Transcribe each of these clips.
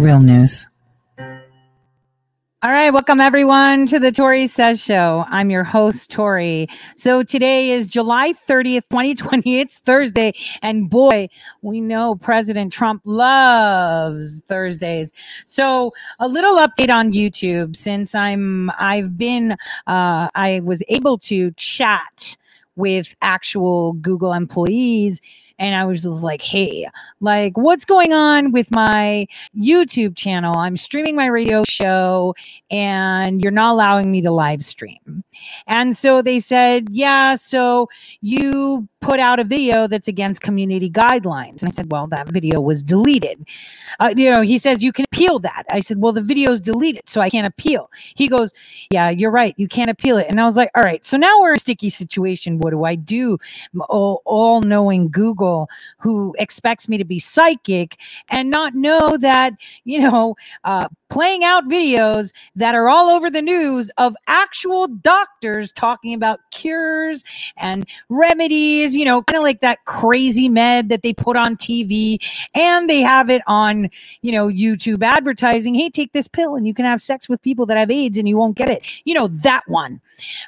Real news. All right, welcome everyone to the Tori Says Show. I'm your host, Tori. So today is July 30th, 2020. It's Thursday. And boy, we know President Trump loves Thursdays. So a little update on YouTube since I'm, I've been, uh, I was able to chat with actual Google employees and I was just like, hey, like, what's going on with my YouTube channel? I'm streaming my radio show and you're not allowing me to live stream. And so they said, yeah, so you put out a video that's against community guidelines. And I said, well, that video was deleted. Uh, you know, he says, you can appeal that. I said, well, the video is deleted, so I can't appeal. He goes, yeah, you're right. You can't appeal it. And I was like, all right, so now we're in a sticky situation. What do I do? All, knowing Google, who expects me to be psychic and not know that, you know, uh, playing out videos that are all over the news of actual doctors talking about cures and remedies, you know, kind of like that crazy med that they put on TV and they have it on, you know, YouTube advertising. Hey, take this pill and you can have sex with people that have AIDS and you won't get it. You know, that one.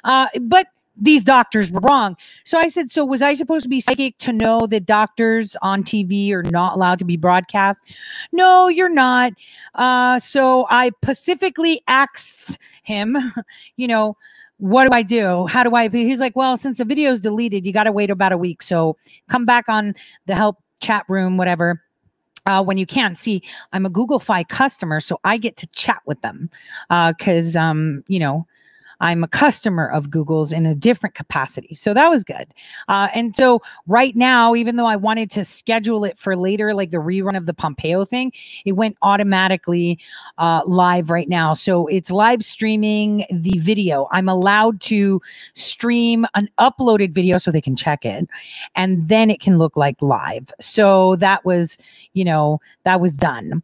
Uh, but these doctors were wrong. So I said, so was I supposed to be psychic to know that doctors on TV are not allowed to be broadcast? No, you're not. Uh, so I pacifically asked him, you know, what do I do? How do I? He's like, well, since the video is deleted, you got to wait about a week. So come back on the help chat room, whatever. Uh, when you can see i'm a google fi customer so i get to chat with them because uh, um, you know I'm a customer of Google's in a different capacity. So that was good. Uh, and so right now, even though I wanted to schedule it for later, like the rerun of the Pompeo thing, it went automatically uh, live right now. So it's live streaming the video. I'm allowed to stream an uploaded video so they can check it and then it can look like live. So that was, you know, that was done.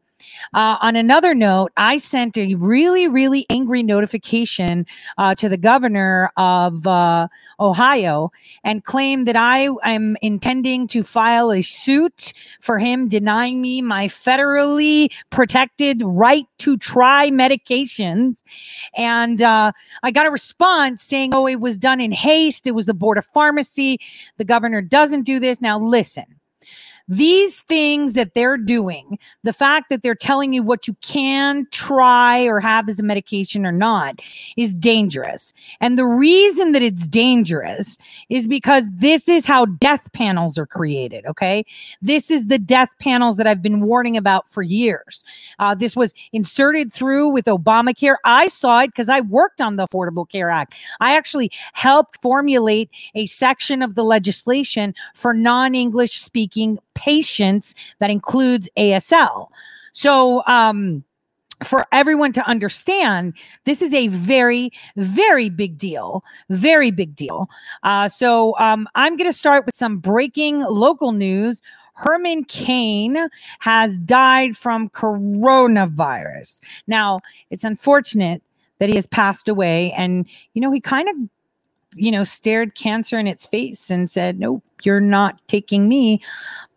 Uh, on another note, I sent a really, really angry notification uh, to the governor of uh, Ohio and claimed that I am intending to file a suit for him denying me my federally protected right to try medications. And uh, I got a response saying, oh, it was done in haste. It was the Board of Pharmacy. The governor doesn't do this. Now, listen these things that they're doing, the fact that they're telling you what you can try or have as a medication or not, is dangerous. And the reason that it's dangerous is because this is how death panels are created. Okay. This is the death panels that I've been warning about for years. Uh, this was inserted through with Obamacare. I saw it because I worked on the Affordable Care Act. I actually helped formulate a section of the legislation for non English speaking patients that includes ASL. So, um, for everyone to understand, this is a very, very big deal. Very big deal. Uh, so um, I'm going to start with some breaking local news. Herman Cain has died from coronavirus. Now, it's unfortunate that he has passed away. And, you know, he kind of you know, stared cancer in its face and said, Nope, you're not taking me.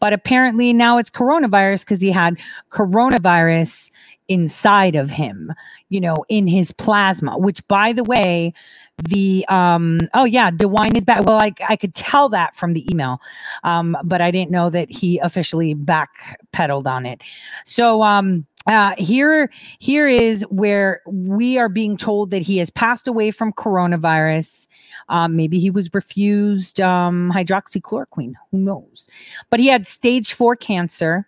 But apparently now it's coronavirus because he had coronavirus inside of him, you know, in his plasma, which by the way, the um oh yeah DeWine is back well I, I could tell that from the email um but i didn't know that he officially backpedaled on it so um uh, here here is where we are being told that he has passed away from coronavirus. Um, maybe he was refused um, hydroxychloroquine. Who knows? But he had stage four cancer.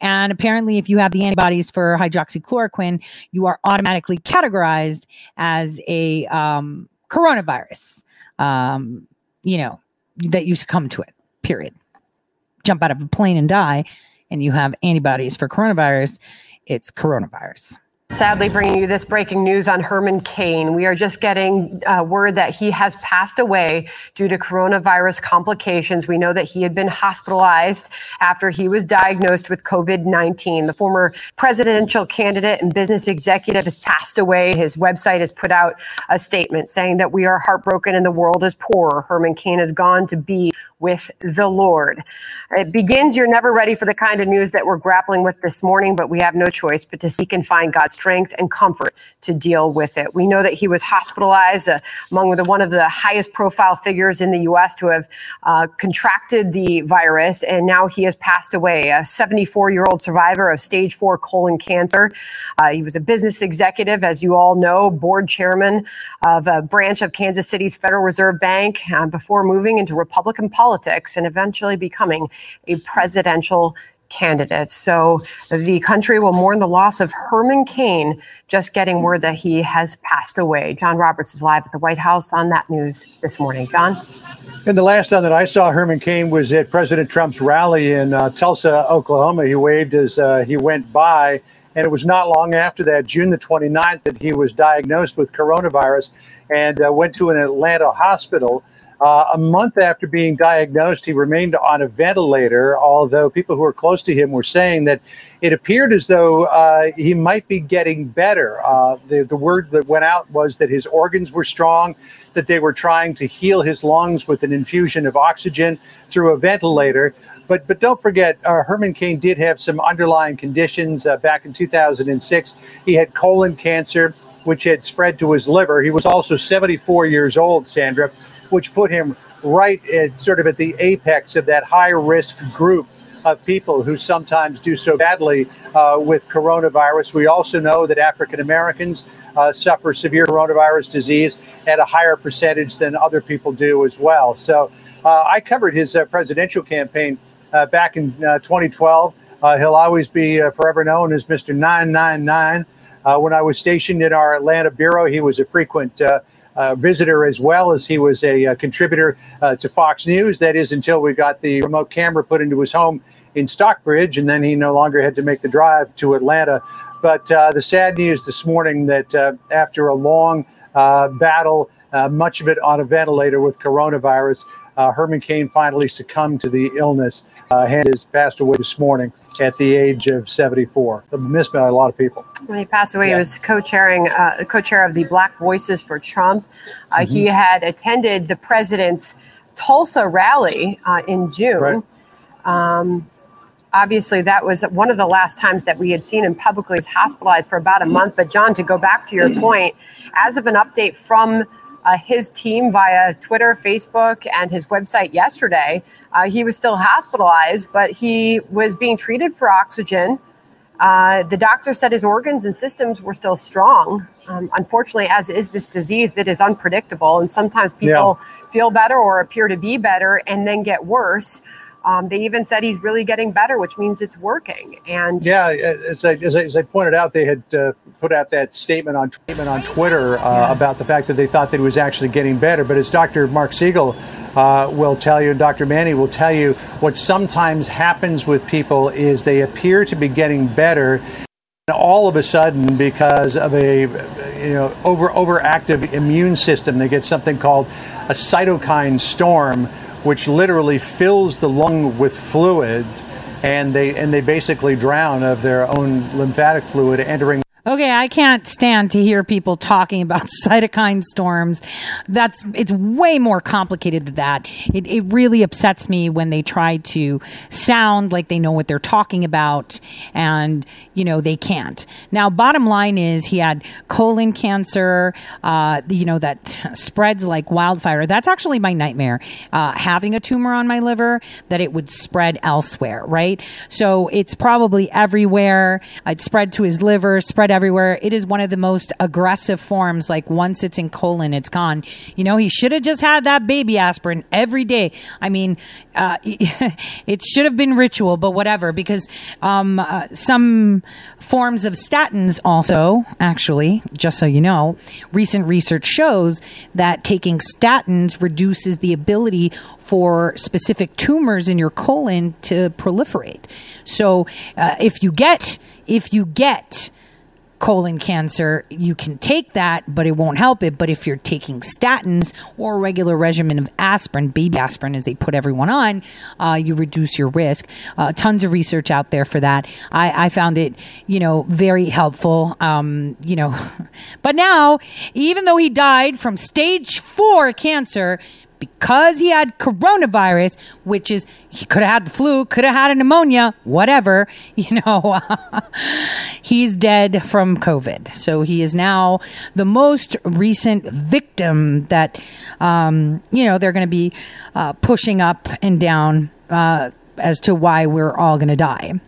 And apparently if you have the antibodies for hydroxychloroquine you are automatically categorized as a um, coronavirus. Um, you know that you succumb to it period. Jump out of a plane and die and you have antibodies for coronavirus it's coronavirus. Sadly, bringing you this breaking news on Herman Cain. We are just getting uh, word that he has passed away due to coronavirus complications. We know that he had been hospitalized after he was diagnosed with COVID 19. The former presidential candidate and business executive has passed away. His website has put out a statement saying that we are heartbroken and the world is poor. Herman Cain has gone to be with the Lord. It begins, you're never ready for the kind of news that we're grappling with this morning, but we have no choice but to seek and find God's strength and comfort to deal with it. We know that he was hospitalized uh, among the, one of the highest profile figures in the U.S. to have uh, contracted the virus, and now he has passed away. A 74 year old survivor of stage four colon cancer. Uh, he was a business executive, as you all know, board chairman of a branch of Kansas City's Federal Reserve Bank uh, before moving into Republican politics politics and eventually becoming a presidential candidate. So the country will mourn the loss of Herman Cain, just getting word that he has passed away. John Roberts is live at the White House on that news this morning. John? And the last time that I saw Herman Cain was at President Trump's rally in uh, Tulsa, Oklahoma. He waved as uh, he went by. And it was not long after that, June the 29th, that he was diagnosed with coronavirus and uh, went to an Atlanta hospital. Uh, a month after being diagnosed, he remained on a ventilator, although people who were close to him were saying that it appeared as though uh, he might be getting better. Uh, the, the word that went out was that his organs were strong, that they were trying to heal his lungs with an infusion of oxygen through a ventilator. But, but don't forget, uh, Herman Cain did have some underlying conditions uh, back in 2006. He had colon cancer, which had spread to his liver. He was also 74 years old, Sandra which put him right at sort of at the apex of that high risk group of people who sometimes do so badly uh, with coronavirus. We also know that African Americans uh, suffer severe coronavirus disease at a higher percentage than other people do as well. So uh, I covered his uh, presidential campaign uh, back in uh, 2012. he'll always be forever known as Mr. 999. when I was stationed in our Atlanta bureau, he was a frequent uh, visitor as well as he was a, a uh, contributor uh, to Fox News. That is until we got the remote camera put into his home in Stockbridge, and then he no longer had to make the drive to Atlanta. But uh, the sad news this morning that uh, after a long battle, much of it on a ventilator with coronavirus, Herman Cain finally succumbed to the illness uh, has passed away this morning at the age of 74. Missed by a lot of people. When he passed away, yeah. he was co-chairing, uh, co-chair of the Black Voices for Trump. Uh, mm-hmm. He had attended the president's Tulsa rally uh, in June. Right. Um, obviously, that was one of the last times that we had seen him publicly. He was hospitalized for about a month. But John, to go back to your point, as of an update from uh, his team via Twitter, Facebook, and his website yesterday. Uh, he was still hospitalized, but he was being treated for oxygen. Uh, the doctor said his organs and systems were still strong. Um, unfortunately, as is this disease, it is unpredictable, and sometimes people yeah. feel better or appear to be better and then get worse. Um, they even said he's really getting better, which means it's working. And yeah, as I, as I, as I pointed out, they had uh, put out that statement on statement on Twitter uh, yeah. about the fact that they thought that he was actually getting better. But as Dr. Marc Siegel uh, will tell you, and Dr. Manny will tell you, what sometimes happens with people is they appear to be getting better. And all of a sudden, because of a you know over overactive immune system, they get something called a cytokine storm, which literally fills the lung with fluids and they and they basically drown of their own lymphatic fluid entering Okay, I can't stand to hear people talking about cytokine storms. That's it's way more complicated than that. It, it really upsets me when they try to sound like they know what they're talking about, and you know they can't. Now, bottom line is he had colon cancer. Uh, you know that spreads like wildfire. That's actually my nightmare. Uh, having a tumor on my liver that it would spread elsewhere, right? So it's probably everywhere. It spread to his liver, spread everywhere. It is one of the most aggressive forms. Like once it's in colon, it's gone. You know, he should have just had that baby aspirin every day. I mean, uh, it should have been ritual, but whatever, because um, uh, some forms of statins also, actually, just so you know, recent research shows that taking statins reduces the ability for specific tumors in your colon to proliferate. So uh, if you get, if you get, colon cancer, you can take that, but it won't help it. But if you're taking statins or a regular regimen of aspirin, baby aspirin, as they put everyone on, uh, you reduce your risk. Uh, tons of research out there for that. I, I found it, you know, very helpful. Um, you know, but now, even though he died from stage four cancer, because he had coronavirus, which is he could have had the flu, could have had a pneumonia, whatever, you know, he's dead from COVID. So he is now the most recent victim that, um, you know, they're going to be uh, pushing up and down uh, as to why we're all going to die.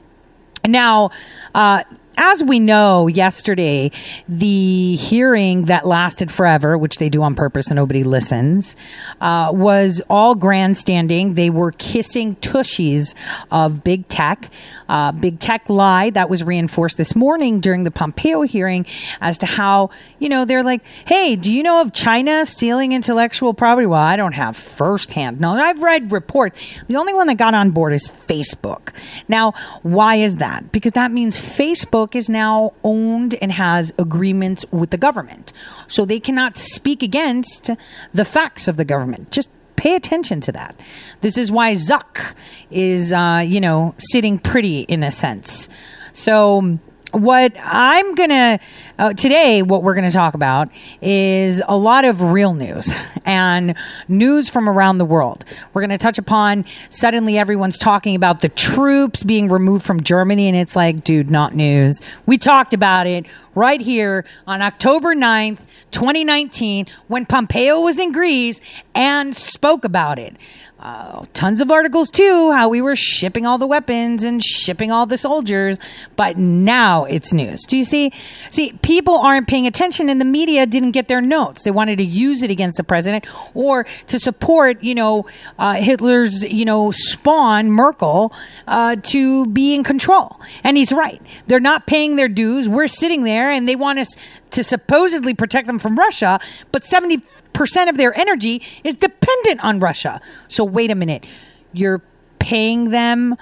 Now, uh, as we know, yesterday, the hearing that lasted forever, which they do on purpose and nobody listens, uh, was all grandstanding. They were kissing tushies of big tech. Uh, big tech lie That was reinforced this morning during the Pompeo hearing as to how, you know, they're like, hey, do you know of China stealing intellectual property? Well, I don't have firsthand. No, I've read reports. The only one that got on board is Facebook. Now, why is that? Because that means Facebook Facebook is now owned and has agreements with the government. So they cannot speak against the facts of the government. Just pay attention to that. This is why Zuck is, uh, you know, sitting pretty in a sense. So what I'm gonna uh, today, what we're gonna talk about is a lot of real news and news from around the world. We're gonna touch upon suddenly everyone's talking about the troops being removed from Germany, and it's like, dude, not news. We talked about it right here on October 9th, 2019, when Pompeo was in Greece and spoke about it. Uh, tons of articles too, how we were shipping all the weapons and shipping all the soldiers, but now it's news. Do you see? See, people aren't paying attention and the media didn't get their notes. They wanted to use it against the president or to support, you know, uh, Hitler's, you know, spawn, Merkel, uh, to be in control. And he's right. They're not paying their dues. We're sitting there and they want us to supposedly protect them from Russia, but 70 percent of their energy is dependent on Russia. So wait a minute. You're paying them,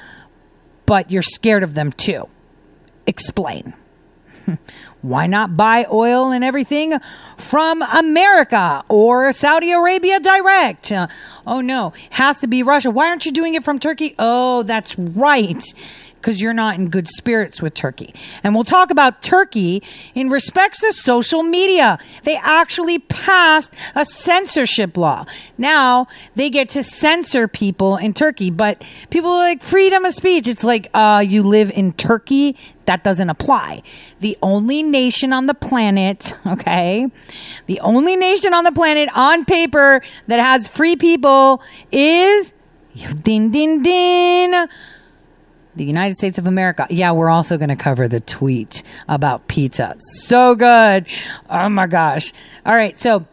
but you're scared of them too. Explain. Why not buy oil and everything from America or Saudi Arabia direct? Uh, oh no, has to be Russia. Why aren't you doing it from Turkey? Oh, that's right because you're not in good spirits with Turkey. And we'll talk about Turkey in respects to social media. They actually passed a censorship law. Now they get to censor people in Turkey, but people like freedom of speech. It's like, uh, you live in Turkey. That doesn't apply. The only nation on the planet, okay, the only nation on the planet on paper that has free people is ding, ding, din the United States of America. Yeah, we're also going to cover the tweet about pizza. So good. Oh my gosh. All right. So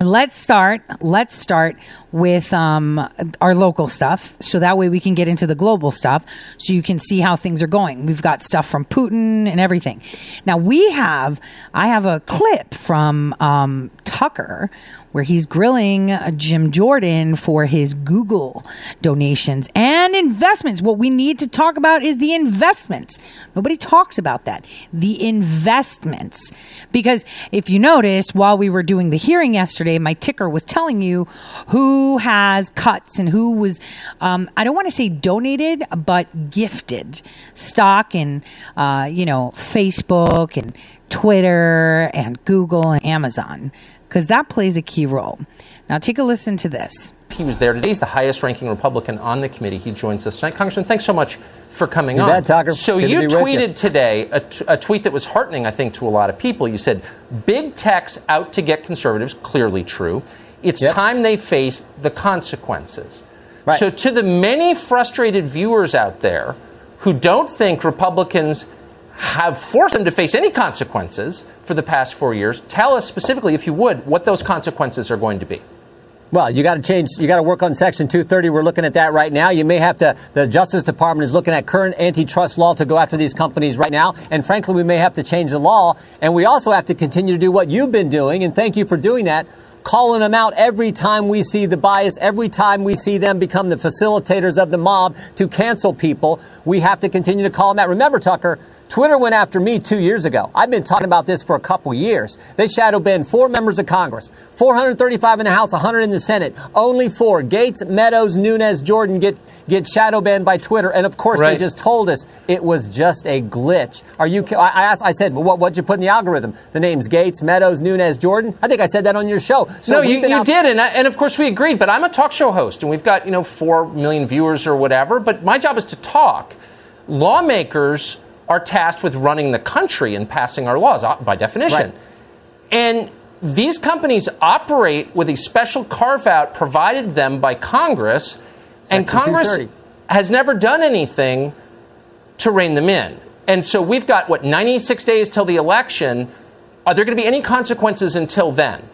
let's start. Let's start with um, our local stuff. So that way we can get into the global stuff so you can see how things are going. We've got stuff from Putin and everything. Now we have, I have a clip from um, Tucker where he's grilling uh, Jim Jordan for his Google donations and investments. What we need to talk about is the investments. Nobody talks about that. The investments. Because if you noticed, while we were doing the hearing yesterday, my ticker was telling you who has cuts and who was, um, I don't want to say donated, but gifted stock in, uh, you know, Facebook and Twitter and Google and Amazon because that plays a key role. Now, take a listen to this. He was there today. He's the highest ranking Republican on the committee. He joins us tonight. Congressman, thanks so much for coming you on. Bet, Tucker. So, Good you to tweeted you. today a, t- a tweet that was heartening, I think, to a lot of people. You said, Big tech's out to get conservatives, clearly true. It's yep. time they face the consequences. Right. So, to the many frustrated viewers out there who don't think Republicans have forced them to face any consequences for the past four years. Tell us specifically, if you would, what those consequences are going to be. Well, you got to change. You got to work on Section 230. We're looking at that right now. You may have to. The Justice Department is looking at current antitrust law to go after these companies right now. And frankly, we may have to change the law. And we also have to continue to do what you've been doing. And thank you for doing that. Calling them out every time we see the bias, every time we see them become the facilitators of the mob to cancel people. We have to continue to call them out. Remember, Tucker, Twitter went after me two years ago. I've been talking about this for a couple years. They shadow banned four members of Congress, 435 in the House, 100 in the Senate. Only four. Gaetz, Meadows, Nunes, Jordan get get shadow banned by Twitter, and of course Right. they just told us it was just a glitch. Are you? I I asked. I said, well, what what'd you put in the algorithm? The names Gaetz, Meadows, Nunes, Jordan. I think I said that on your show. So no, you, you out- did, and, I, and of course we agreed. But I'm a talk show host, and we've got you know four million viewers or whatever. But my job is to talk. Lawmakers are tasked with running the country and passing our laws uh, by definition. Right. And these companies operate with a special carve out provided them by Congress, and Congress has never done anything to rein them in. And so we've got, what, 96 days till the election. Are there going to be any consequences until then?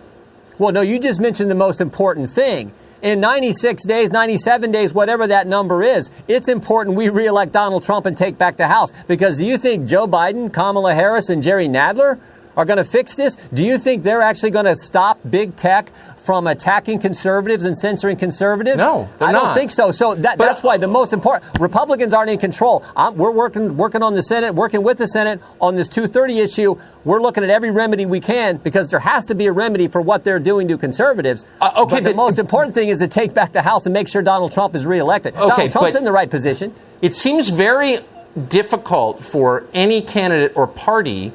Well, no, you just mentioned the most important thing. In 96 days, 97 days, whatever that number is, it's important we reelect Donald Trump and take back the House. Because do you think Joe Biden, Kamala Harris, and Jerry Nadler are going to fix this? Do you think they're actually going to stop big tech from attacking conservatives and censoring conservatives? No, I don't not. think so. So that, that's why the most important Republicans aren't in control. I'm, we're working working on the Senate, working with the Senate on this 230 issue. We're looking at every remedy we can because there has to be a remedy for what they're doing to conservatives. Uh, okay, but the but- most important thing is to take back the House and make sure Donald Trump is reelected. Okay, Donald Trump's in the right position. It seems very difficult for any candidate or party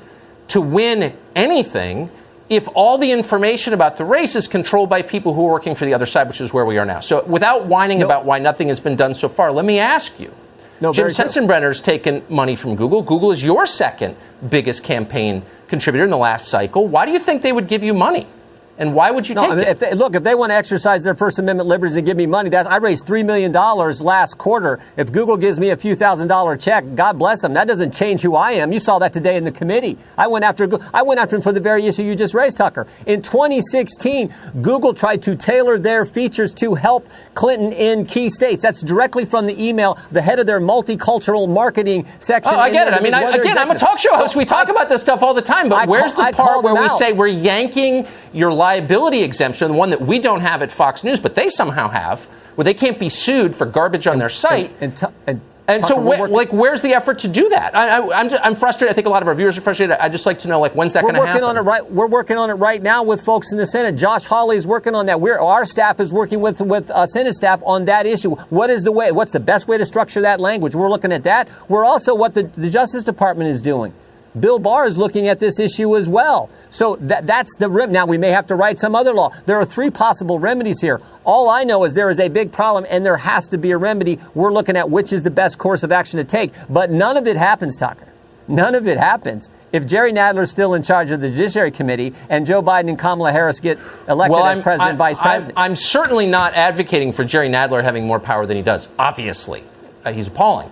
to win anything if all the information about the race is controlled by people who are working for the other side, which is where we are now. So, without whining No. about why nothing has been done so far, let me ask you. No, Jim very true. Taken money from Google. Google is your second biggest campaign contributor in the last cycle. Why do you think they would give you money? And why would you No, take I mean, it? if they, look, if they want to exercise their First Amendment liberties and give me money, that I raised three million dollars last quarter. If Google gives me a few thousand dollar check, God bless them. That doesn't change who I am. You saw that today in the committee. I went after I went after him for the very issue you just raised, Tucker. In 2016, Google tried to tailor their features to help Clinton in key states. That's directly from the email. The head of their multicultural marketing section. Oh, I get it. I mean, I, again, I'm a talk show host. So We talk I- about this stuff all the time. But I where's call- the part where we out. say we're yanking your liability exemption, the one that we don't have at Fox News, but they somehow have, where they can't be sued for garbage on their site? And, tu- and, And so, wh- like, where's the effort to do that? I, I, I'm, just, I'm frustrated. I think a lot of our viewers are frustrated. I just like to know, like, when's that We're going to working happen? on it right. We're working on it right now with folks in the Senate. Josh Hawley is working on that. We're, our staff is working with with uh, Senate staff on that issue. What is the way? What's the best way to structure that language? We're looking at that. We're also what the, the Justice Department is doing. Bill Barr is looking at this issue as well. So that, that's the rem. Now we may have to write some other law. There are three possible remedies here. All I know is there is a big problem and there has to be a remedy. We're looking at which is the best course of action to take. But none of it happens, Tucker. None of it happens if Jerry Nadler is still in charge of the Judiciary Committee and Joe Biden and Kamala Harris get elected as president I'm, vice I'm- president. I'm certainly not advocating for Jerry Nadler having more power than he does. Obviously, Uh, he's appalling.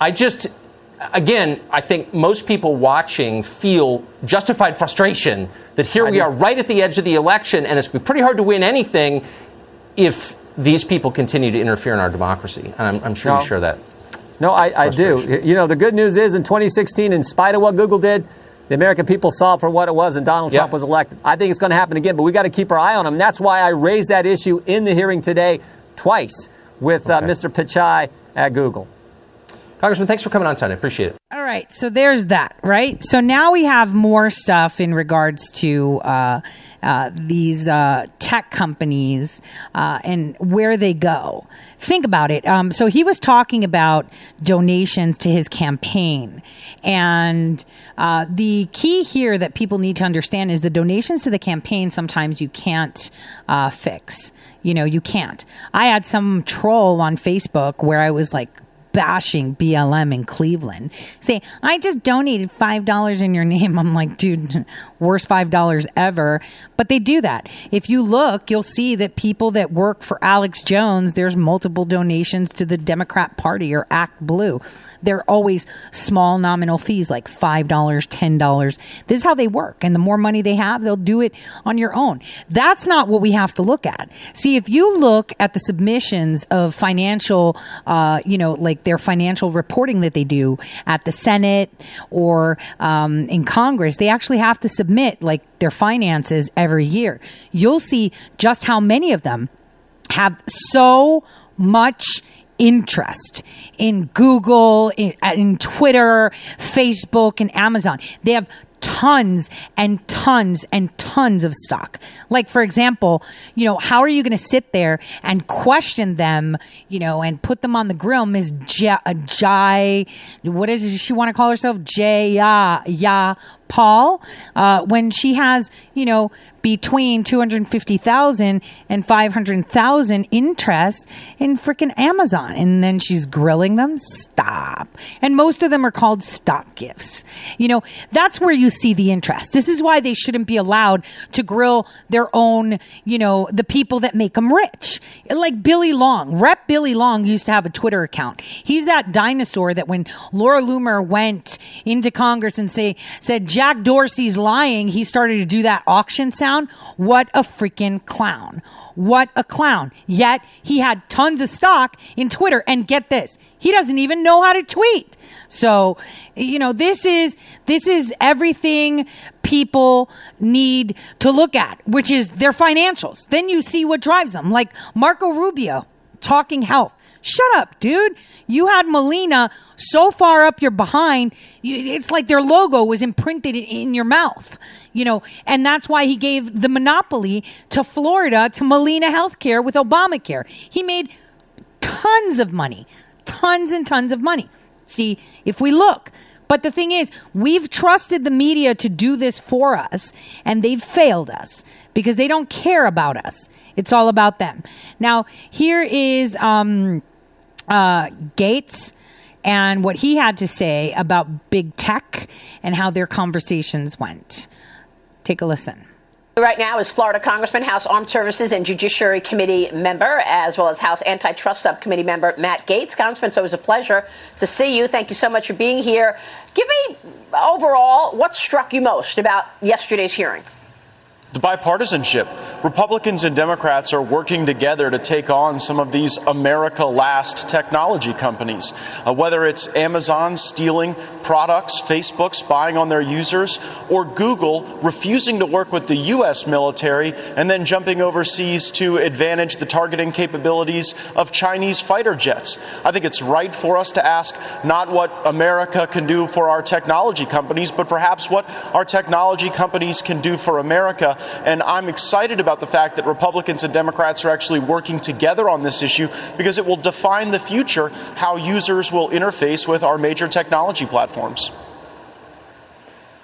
I just, again, I think most people watching feel justified frustration that here I we do. are right at the edge of the election, and it's going to be pretty hard to win anything if these people continue to interfere in our democracy. And I'm, I'm sure No. you share that. no, I, I do. You know, the good news is in 2016, in spite of what Google did, the American people saw it for what it was, and Donald Trump Yeah. was elected. I think it's going to happen again, but we got to keep our eye on him. That's why I raised that issue in the hearing today twice with uh, Mr. Pichai at Google. Congressman, thanks for coming on tonight. I appreciate it. All right, so there's that, right? So now we have more stuff in regards to uh, uh, these uh, tech companies uh, and where they go. Think about it. Um, so he was talking about donations to his campaign, and uh, the key here that people need to understand is the donations to the campaign. Sometimes you can't uh, fix. You know, you can't. I had some troll on Facebook where I was like bashing BLM in Cleveland. Say, I just donated $5 in your name. I'm like, dude, worst $5 ever. But they do that. If you look, you'll see that people that work for Alex Jones, there's multiple donations to the Democrat Party or Act Blue. They're always small nominal fees like $5, $10. This is how they work. And the more money they have, they'll do it on your own. That's not what we have to look at. See, if you look at the submissions of financial, uh, you know, like their financial reporting that they do at the Senate or um, in Congress, they actually have to submit like their finances every year. You'll see just how many of them have so much interest in Google, in, in Twitter, Facebook, and Amazon. They have tons and tons and tons of stock. Like, for example, you know, how are you going to sit there and question them, you know, and put them on the grill? Ms. Uh, Jai, what does she want to call herself? J, ya, ya, Paul, uh, when she has, you know, between 250,000 and 500,000 interest in freaking Amazon. And then she's grilling them. Stop. And most of them are called stock gifts. You know, that's where you see the interest. This is why they shouldn't be allowed to grill their own, you know, the people that make them rich. Like Billy Long, Rep Billy Long used to have a Twitter account. He's that dinosaur that when Laura Loomer went into Congress and say, said, Jack Dorsey's lying, he started to do that auction sound. What a freaking clown. What a clown. Yet he had tons of stock in Twitter. And get this, he doesn't even know how to tweet. So, you know, this is, this is everything people need to look at, which is their financials. Then you see what drives them. Like Marco Rubio talking health. Shut up, dude. You had Molina so far up your behind. It's like their logo was imprinted in your mouth, you know, and that's why he gave the monopoly to Florida to Molina Healthcare with Obamacare. He made tons of money, tons and tons of money. See, if we look, but the thing is, we've trusted the media to do this for us, and they've failed us because they don't care about us. It's all about them. Now, here is um, uh, Gaetz and what he had to say about big tech and how their conversations went. Take a listen. Right now is Florida Congressman, House Armed Services and Judiciary Committee member, as well as House Antitrust Subcommittee member Matt Gaetz. Congressman, so it's always a pleasure to see you. Thank you so much for being here. Give me overall what struck you most about yesterday's hearing. The bipartisanship. Republicans and Democrats are working together to take on some of these America last technology companies. Uh, whether it's Amazon stealing products, Facebook spying on their users, or Google refusing to work with the U.S. military and then jumping overseas to advantage the targeting capabilities of Chinese fighter jets. I think it's right for us to ask not what America can do for our technology companies, but perhaps what our technology companies can do for America and I'm excited about the fact that Republicans and Democrats are actually working together on this issue because it will define the future how users will interface with our major technology platforms.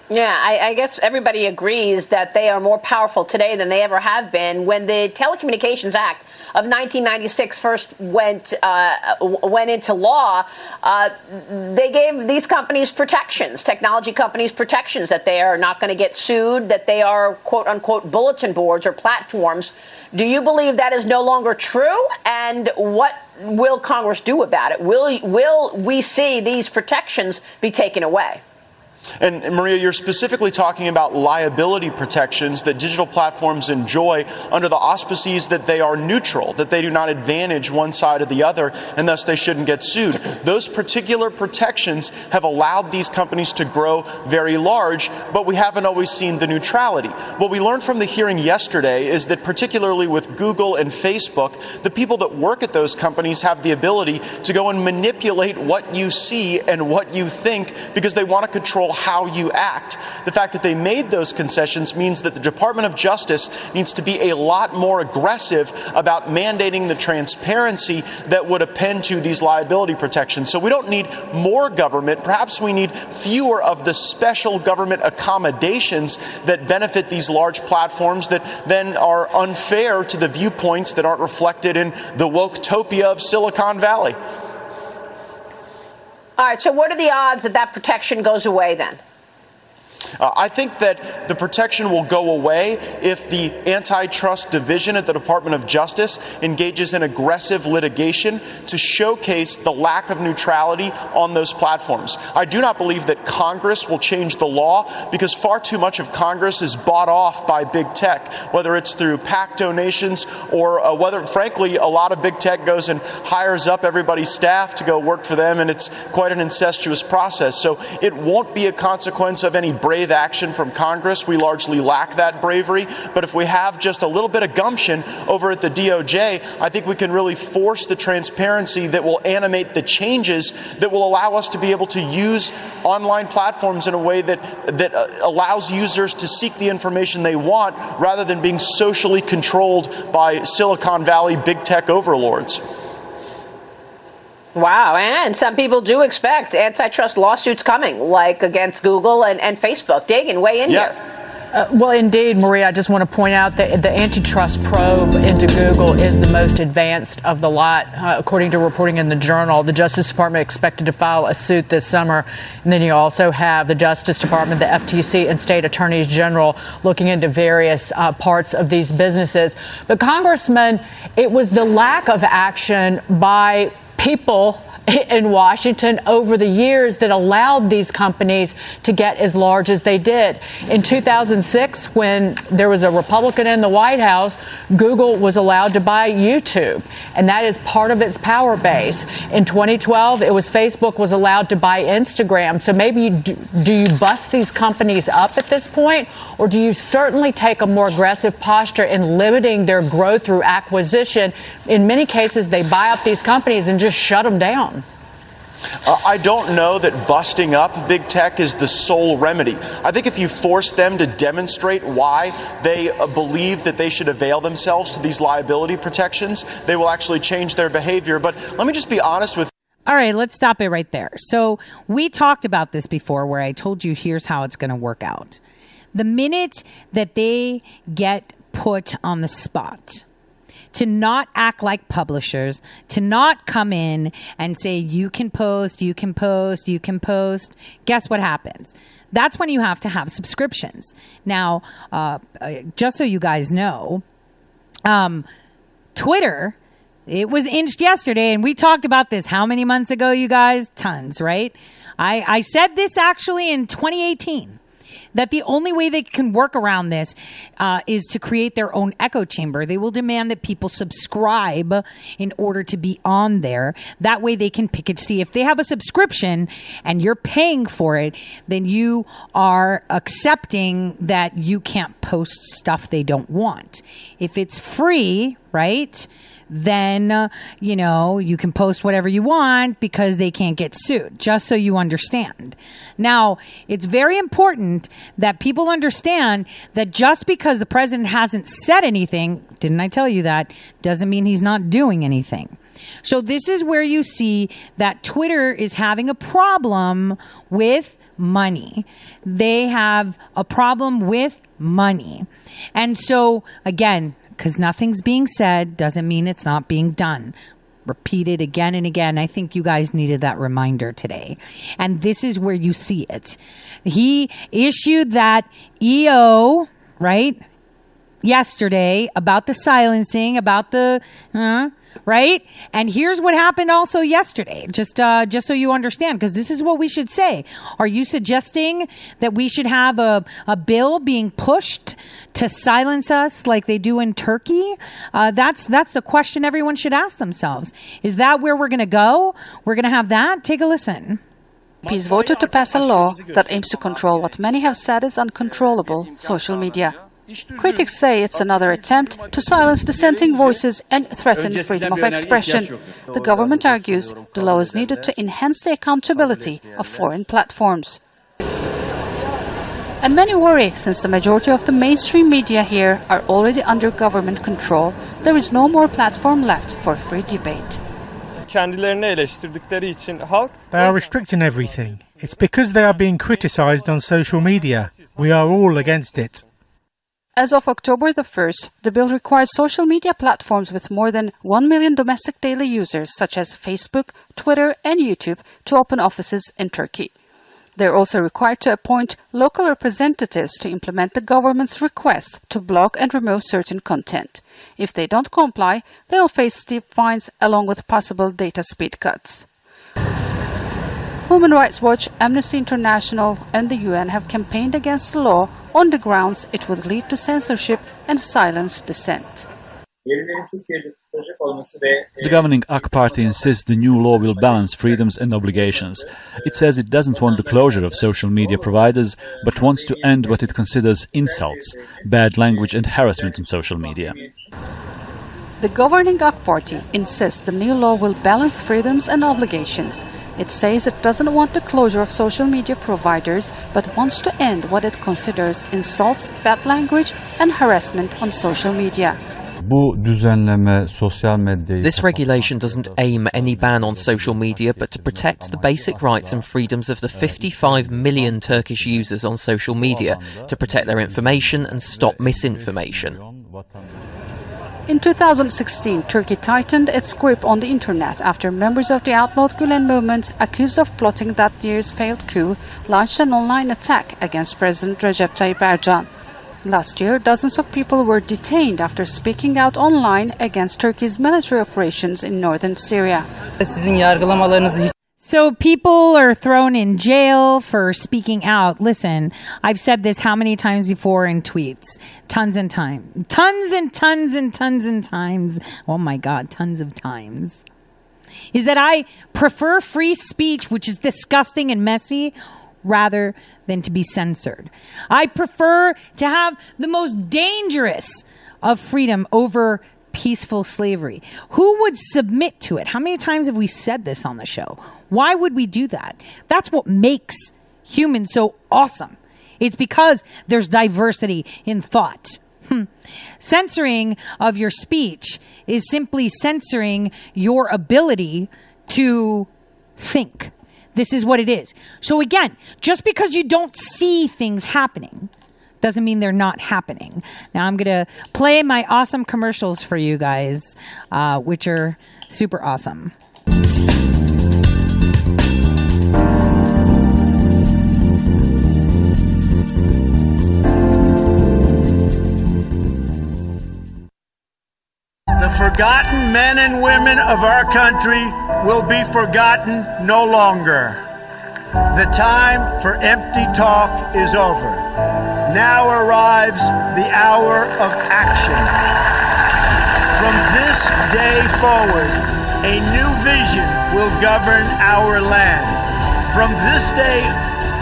Yeah, I, I, guess everybody agrees that they are more powerful today than they ever have been. When the Telecommunications Act of 1996 first went uh, went into law, uh, they gave these companies protections, technology companies protections that they are not going to get sued, that they are quote unquote bulletin boards or platforms. Do you believe that is no longer true? And what will Congress do about it? Will will we see these protections be taken away? And, Maria, you're specifically talking about liability protections that digital platforms enjoy under the auspices that they are neutral, that they do not advantage one side or the other, and thus they shouldn't get sued. Those particular protections have allowed these companies to grow very large, but we haven't always seen the neutrality. What we learned from the hearing yesterday is that, particularly with Google and Facebook, the people that work at those companies have the ability to go and manipulate what you see and what you think because they want to control how you act. The fact that they made those concessions means that the Department of Justice needs to be a lot more aggressive about mandating the transparency that would append to these liability protections. So we don't need more government. Perhaps we need fewer of the special government accommodations that benefit these large platforms that then are unfair to the viewpoints that aren't reflected in the woketopia of Silicon Valley. All right, so what are the odds that that protection goes away then? Uh, I think that the protection will go away if the antitrust division at the Department of Justice engages in aggressive litigation to showcase the lack of neutrality on those platforms. I do not believe that Congress will change the law because far too much of Congress is bought off by big tech, whether it's through PAC donations or uh, whether, frankly, a lot of big tech goes and hires up everybody's staff to go work for them, and it's quite an incestuous process. So it won't be a consequence of any brave action from Congress. We largely lack that bravery. But if we have just a little bit of gumption over at the DOJ, I think we can really force the transparency that will animate the changes that will allow us to be able to use online platforms in a way that, that uh, allows users to seek the information they want rather than being socially controlled by Silicon Valley big tech overlords. Wow, and some people do expect antitrust lawsuits coming, like against Google and, and Facebook. Dagen, weigh in yeah. here. Uh, well, indeed, Maria, I just want to point out that the antitrust probe into Google is the most advanced of the lot. Uh, according to reporting in the Journal, the Justice Department expected to file a suit this summer. And then you also have the Justice Department, the FTC, and state attorneys general looking into various uh, parts of these businesses. But, Congressman, it was the lack of action by people in Washington over the years that allowed these companies to get as large as they did. In 2006, when there was a Republican in the White House, Google was allowed to buy YouTube, and that is part of its power base. In 2012, it was Facebook was allowed to buy Instagram. So maybe you do, do you bust these companies up at this point, or do you certainly take a more aggressive posture in limiting their growth through acquisition? In many cases, they buy up these companies and just shut them down. Uh, I don't know that busting up big tech is the sole remedy. I think if you force them to demonstrate why they uh, believe that they should avail themselves to these liability protections, they will actually change their behavior. But let me just be honest with all right, let's stop it right there. So, we talked about this before where I told you here's how it's going to work out. The minute that they get put on the spot, to not act like publishers, to not come in and say, you can post, you can post, you can post. Guess what happens? That's when you have to have subscriptions. Now, uh, uh just so you guys know, um, Twitter, it was inched yesterday, and we talked about this how many months ago, you guys? Tons, right? I, I said this actually in 2018 that the only way they can work around this uh, is to create their own echo chamber. They will demand that people subscribe in order to be on there. That way they can pick it. See, if they have a subscription and you're paying for it, then you are accepting that you can't post stuff they don't want. If it's free, right? Then you know you can post whatever you want because they can't get sued just so you understand. Now it's very important that people understand that just because the president hasn't said anything didn't i tell you that doesn't mean he's not doing anything. So this is where you see that twitter is having a problem with money. They have a problem with money. And so again because nothing's being said doesn't mean it's not being done. Repeated again and again. I think you guys needed that reminder today. And this is where you see it. He issued that EO, right? Yesterday about the silencing, about the, right? And here's what happened also yesterday, just uh, just so you understand, because this is what we should say. Are you suggesting that we should have a, a bill being pushed to silence us like they do in Turkey? Uh, that's that's the question everyone should ask themselves. Is that where we're going to go? We're going to have that. Take a listen. Peace voted to pass a law that aims to control what many have said is uncontrollable social media. Critics say it's another attempt to silence dissenting voices and threaten freedom of expression. The government argues the law is needed to enhance the accountability of foreign platforms. And many worry, since the majority of the mainstream media here are already under government control, there is no more platform left for free debate. They are restricting everything. It's because they are being criticized on social media. We are all against it. As of October the 1st, the bill requires social media platforms with more than 1 million domestic daily users, such as Facebook, Twitter, and YouTube, to open offices in Turkey. They're also required to appoint local representatives to implement the government's request to block and remove certain content. If they don't comply, they'll face steep fines along with possible data speed cuts. Human Rights Watch, Amnesty International, and the UN have campaigned against the law on the grounds it would lead to censorship and silence dissent. The governing AK party insists the new law will balance freedoms and obligations. It says it doesn't want the closure of social media providers, but wants to end what it considers insults, bad language, and harassment on social media. The governing AK party insists the new law will balance freedoms and obligations. It says it doesn't want the closure of social media providers, but wants to end what it considers insults, bad language, and harassment on social media. This regulation doesn't aim any ban on social media, but to protect the basic rights and freedoms of the 55 million Turkish users on social media, to protect their information and stop misinformation. In 2016, Turkey tightened its grip on the internet after members of the outlawed Gulen movement, accused of plotting that year's failed coup, launched an online attack against President Recep Tayyip Erdogan. Last year, dozens of people were detained after speaking out online against Turkey's military operations in northern Syria. So people are thrown in jail for speaking out. Listen, I've said this how many times before in tweets? Tons and times. Tons and tons and tons and times. Oh my God, tons of times. Is that I prefer free speech, which is disgusting and messy, rather than to be censored. I prefer to have the most dangerous of freedom over peaceful slavery. Who would submit to it? How many times have we said this on the show? Why would we do that? That's what makes humans so awesome. It's because there's diversity in thought. Hmm. Censoring of your speech is simply censoring your ability to think. This is what it is. So again, just because you don't see things happening doesn't mean they're not happening. Now I'm going to play my awesome commercials for you guys, uh, which are super awesome. The forgotten men and women of our country will be forgotten no longer. The time for empty talk is over. Now arrives the hour of action. From this day forward, a new vision will govern our land. From this day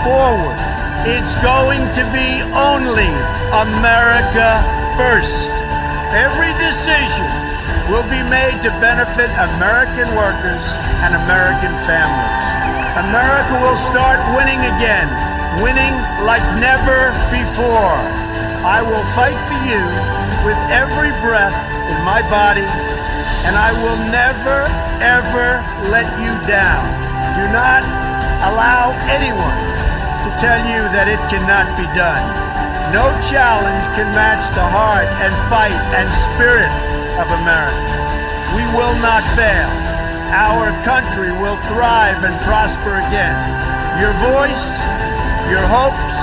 forward, it's going to be only America first. Every decision will be made to benefit American workers and American families. America will start winning again, winning like never before. I will fight for you with every breath in my body, and I will never, ever let you down. Do not allow anyone to tell you that it cannot be done. No challenge can match the heart and fight and spirit of America. We will not fail. Our country will thrive and prosper again. Your voice, your hopes,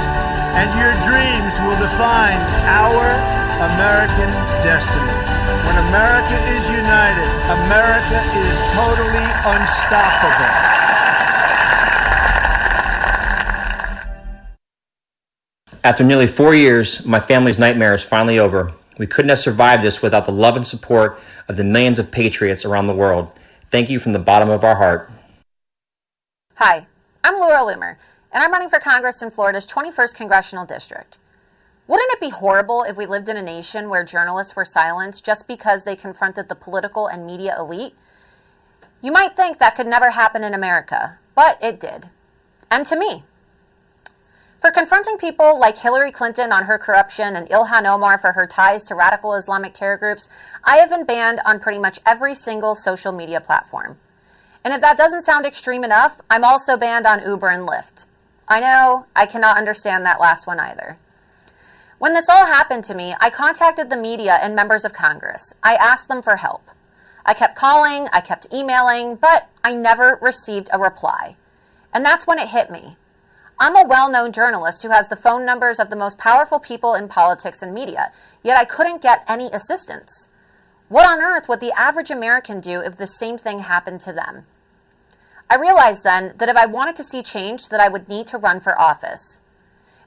and your dreams will define our American destiny. When America is united, America is totally unstoppable. After nearly four years, my family's nightmare is finally over. We couldn't have survived this without the love and support of the millions of patriots around the world. Thank you from the bottom of our heart. Hi, I'm Laura Loomer, and I'm running for Congress in Florida's 21st Congressional District. Wouldn't it be horrible if we lived in a nation where journalists were silenced just because they confronted the political and media elite? You might think that could never happen in America, but it did. And to me. For confronting people like Hillary Clinton on her corruption and Ilhan Omar for her ties to radical Islamic terror groups, I have been banned on pretty much every single social media platform. And if that doesn't sound extreme enough, I'm also banned on Uber and Lyft. I know, I cannot understand that last one either. When this all happened to me, I contacted the media and members of Congress. I asked them for help. I kept calling, I kept emailing, but I never received a reply. And that's when it hit me. I'm a well known journalist who has the phone numbers of the most powerful people in politics and media, yet I couldn't get any assistance. What on earth would the average American do if the same thing happened to them? I realized then that if I wanted to see change that I would need to run for office.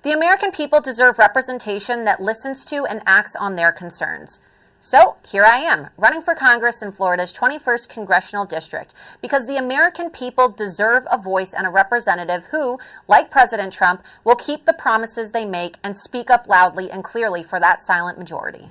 The American people deserve representation that listens to and acts on their concerns. So here I am, running for Congress in Florida's 21st Congressional District, because the American people deserve a voice and a representative who, like President Trump, will keep the promises they make and speak up loudly and clearly for that silent majority.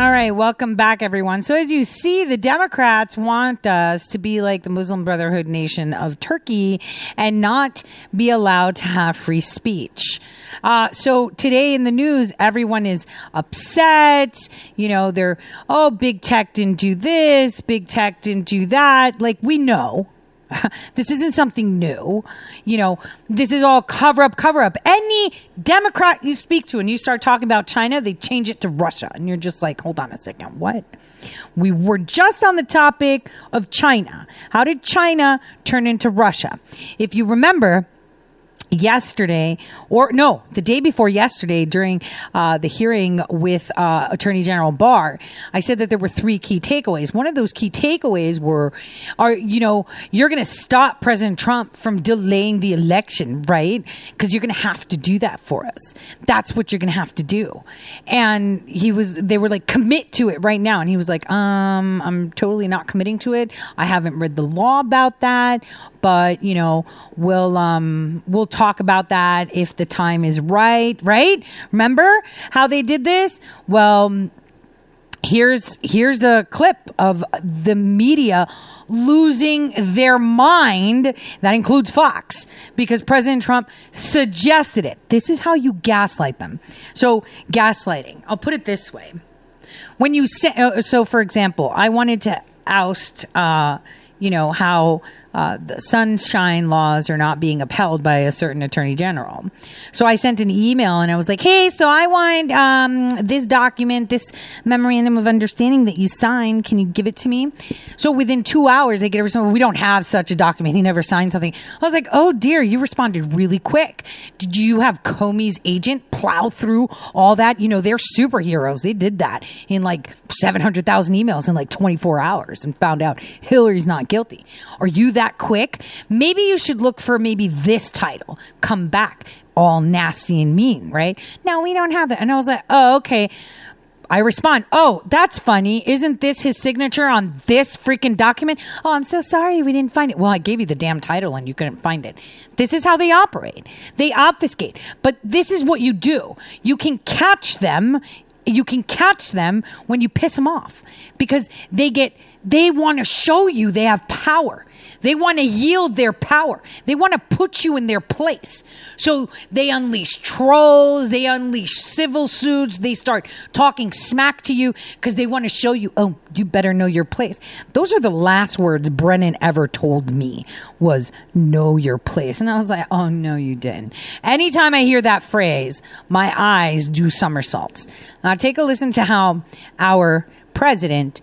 All right, welcome back, everyone. So, as you see, the Democrats want us to be like the Muslim Brotherhood nation of Turkey and not be allowed to have free speech. Uh, so, today in the news, everyone is upset. You know, they're, oh, big tech didn't do this, big tech didn't do that. Like, we know. this isn't something new. You know, this is all cover up, cover up. Any Democrat you speak to and you start talking about China, they change it to Russia. And you're just like, hold on a second, what? We were just on the topic of China. How did China turn into Russia? If you remember, yesterday or no the day before yesterday during uh, the hearing with uh, attorney general barr i said that there were three key takeaways. One of those key takeaways were are you know you're going to stop president trump from delaying the election right? Because you're going to have to do that for us. That's what you're going to have to do. And he was they were like commit to it right now. And he was like um i'm totally not committing to it. I haven't read the law about that but you know we'll um we'll talk about that if the time is right right? Remember how they did this? Well here's here's a clip of the media losing their mind. That includes Fox because President Trump suggested it. This is how you gaslight them. So gaslighting. I'll put it this way. When you say uh, so for example I wanted to oust uh you know how uh, the sunshine laws are not being upheld by a certain attorney general. So I sent an email and I was like, "Hey, so I want um, this document, this memorandum of understanding that you signed. Can you give it to me?" So within two hours, they get a response. We don't have such a document. He never signed something. I was like, "Oh dear, you responded really quick. Did you have Comey's agent plow through all that? You know, they're superheroes. They did that in like seven hundred thousand emails in like twenty four hours and found out Hillary's not guilty. Are you that quick? Maybe you should look for maybe this title. Come back all nasty and mean, right? Now we don't have that. And I was like, oh, okay. I respond, oh, that's funny. Isn't this his signature on this freaking document? Oh, I'm so sorry we didn't find it. Well, I gave you the damn title and you couldn't find it. This is how they operate. They obfuscate. But this is what you do. You can catch them. You can catch them when you piss them off because they get, they want to show you they have power. They want to yield their power. They want to put you in their place. So they unleash trolls, they unleash civil suits, they start talking smack to you because they want to show you, oh, you better know your place. Those are the last words Brennan ever told me was know your place. And I was like, oh no, you didn't. Anytime I hear that phrase, my eyes do somersaults. Now take a listen to how our president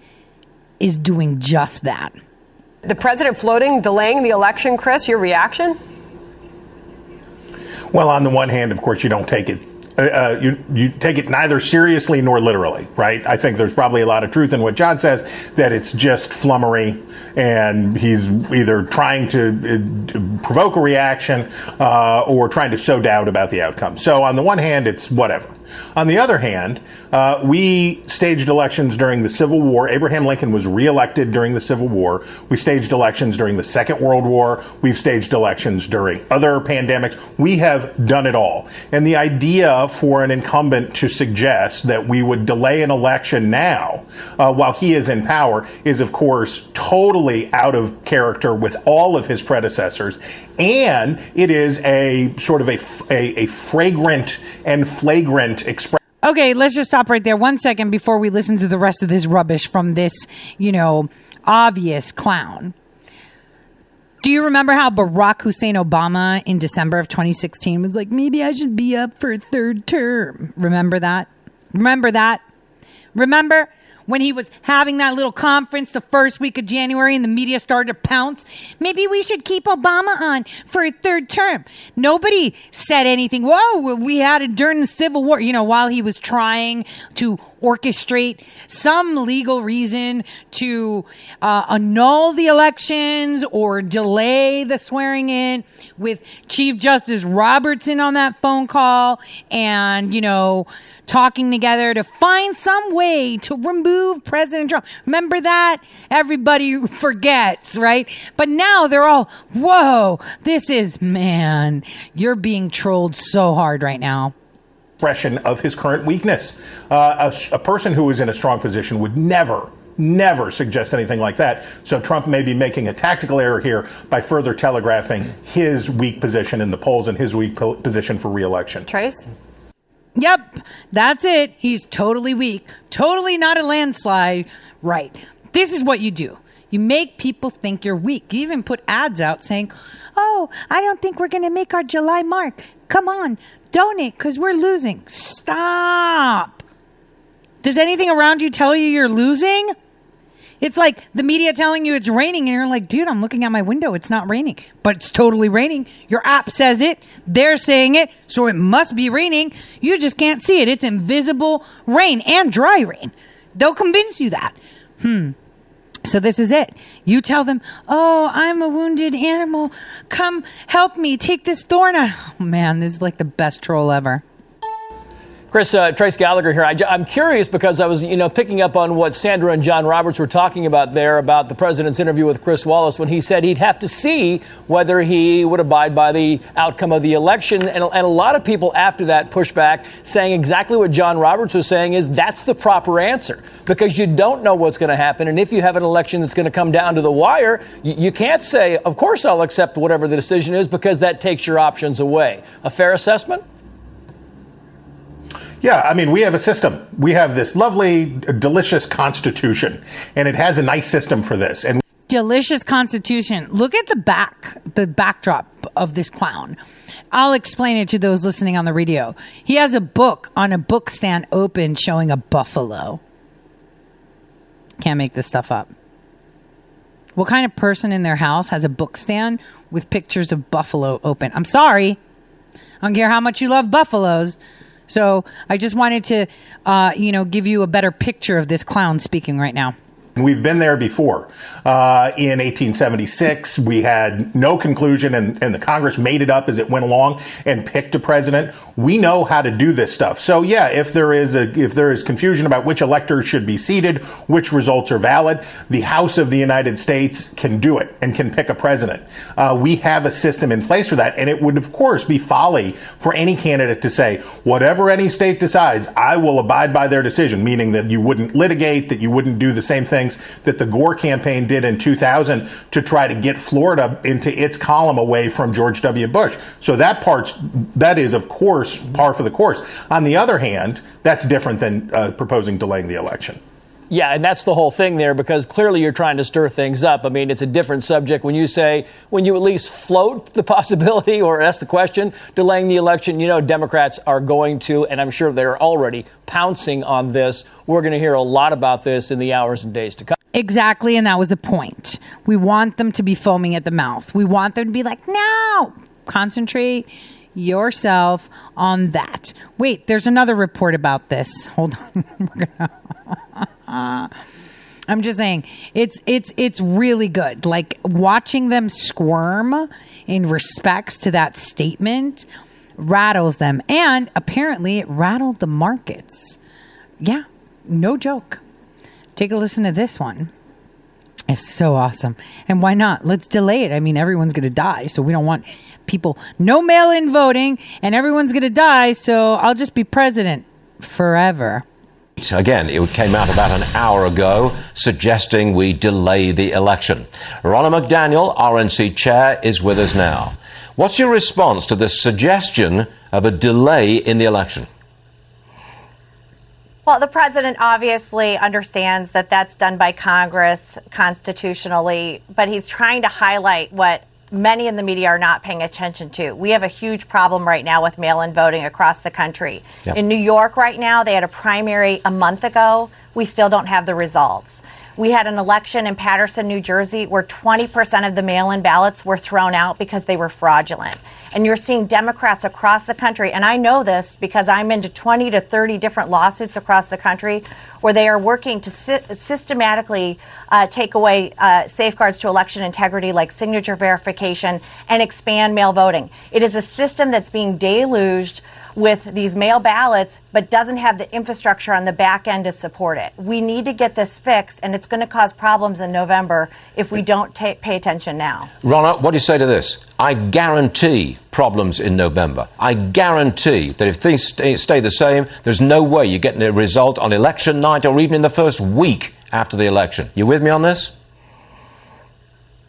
is doing just that. The president floating, delaying the election, Chris, your reaction? Well, on the one hand, of course, you don't take it. Uh, uh, you you take it neither seriously nor literally, right? I think there's probably a lot of truth in what John says that it's just flummery, and he's either trying to uh, provoke a reaction uh, or trying to sow doubt about the outcome. So on the one hand, it's whatever. On the other hand, uh, we staged elections during the Civil War. Abraham Lincoln was reelected during the Civil War. We staged elections during the Second World War. We've staged elections during other pandemics. We have done it all. And the idea for an incumbent to suggest that we would delay an election now uh, while he is in power is, of course, totally out of character with all of his predecessors. And it is a sort of a, a, a fragrant and flagrant expression. Okay, let's just stop right there one second before we listen to the rest of this rubbish from this, you know, obvious clown. Do you remember how Barack Hussein Obama in December of 2016 was like, maybe I should be up for a third term? Remember that? Remember that? Remember? When he was having that little conference the first week of January and the media started to pounce. Maybe we should keep Obama on for a third term. Nobody said anything. Whoa, we had it during the Civil War, you know, while he was trying to orchestrate some legal reason to uh, annul the elections or delay the swearing in with Chief Justice Robertson on that phone call and, you know, talking together to find some way to remove President Trump. Remember that? Everybody forgets, right? But now they're all, whoa, this is, man, you're being trolled so hard right now expression of his current weakness. Uh, a, a person who is in a strong position would never never suggest anything like that. So Trump may be making a tactical error here by further telegraphing his weak position in the polls and his weak po- position for reelection. Trace? Yep, that's it. He's totally weak, totally not a landslide. Right. This is what you do. You make people think you're weak. You even put ads out saying, Oh, I don't think we're going to make our July mark. Come on, donate because we're losing. Stop. Does anything around you tell you you're losing? It's like the media telling you it's raining, and you're like, dude, I'm looking out my window. It's not raining, but it's totally raining. Your app says it. They're saying it. So it must be raining. You just can't see it. It's invisible rain and dry rain. They'll convince you that. Hmm. So this is it. You tell them, "Oh, I'm a wounded animal. Come help me take this thorn out." Oh, man, this is like the best troll ever. Chris, uh, Trace Gallagher here. I, am curious because I was, you know, picking up on what Sandra and John Roberts were talking about there about the president's interview with Chris Wallace when he said he'd have to see whether he would abide by the outcome of the election. And, and a lot of people after that pushed back, saying exactly what John Roberts was saying is that's the proper answer because you don't know what's going to happen. And if you have an election that's going to come down to the wire, you, you can't say, of course I'll accept whatever the decision is because that takes your options away. A fair assessment? Yeah, I mean, we have a system. We have this lovely, delicious constitution, and it has a nice system for this. And delicious constitution. Look at the back, the backdrop of this clown. I'll explain it to those listening on the radio. He has a book on a book stand open showing a buffalo. Can't make this stuff up. What kind of person in their house has a book stand with pictures of buffalo open? I'm sorry. I don't care how much you love buffaloes. So I just wanted to, uh, you know, give you a better picture of this clown speaking right now. We've been there before. Uh, in 1876, we had no conclusion, and, and, the Congress made it up as it went along and picked a president. We know how to do this stuff. So, yeah, if there is a if there is confusion about which electors should be seated, which results are valid, the House of the United States can do it and can pick a president. Uh, we have a system in place for that, and it would, of course, be folly for any candidate to say whatever any state decides, I will abide by their decision, meaning that you wouldn't litigate, that you wouldn't do the same thing things that the Gore campaign did in 2000 to try to get Florida into its column away from George W. Bush. So that part's that is of course par for the course. On the other hand, that's different than uh, proposing delaying the election. Yeah, and that's the whole thing there because clearly you're trying to stir things up. I mean, it's a different subject when you say, when you at least float the possibility or ask the question, delaying the election, you know, Democrats are going to, and I'm sure they're already pouncing on this. We're going to hear a lot about this in the hours and days to come. Exactly, and that was the point. We want them to be foaming at the mouth. We want them to be like, no, concentrate yourself on that. Wait, there's another report about this. Hold on. Uh, I'm just saying it's it's it's really good. Like watching them squirm in respects to that statement rattles them and apparently it rattled the markets. Yeah, no joke. Take a listen to this one. It's so awesome. And why not? Let's delay it. I mean, everyone's going to die, so we don't want people no mail-in voting and everyone's going to die, so I'll just be president forever. Again, it came out about an hour ago suggesting we delay the election. Ronna McDaniel, RNC chair, is with us now. What's your response to this suggestion of a delay in the election? Well, the president obviously understands that that's done by Congress constitutionally, but he's trying to highlight what many in the media are not paying attention to. We have a huge problem right now with mail in voting across the country. Yep. In New York right now, they had a primary a month ago. We still don't have the results. We had an election in Paterson, New Jersey, where 20% of the mail in ballots were thrown out because they were fraudulent. And you're seeing Democrats across the country, and I know this because I'm into 20 to 30 different lawsuits across the country where they are working to sy- systematically uh, take away uh, safeguards to election integrity like signature verification and expand mail voting. It is a system that's being deluged with these mail ballots, but doesn't have the infrastructure on the back end to support it. We need to get this fixed, and it's going to cause problems in November if we don't pay attention now. Ronna, what do you say to this? I guarantee problems in November. I guarantee that if things stay, stay the same, there's no way you're getting a result on election night or even in the first week after the election. You with me on this?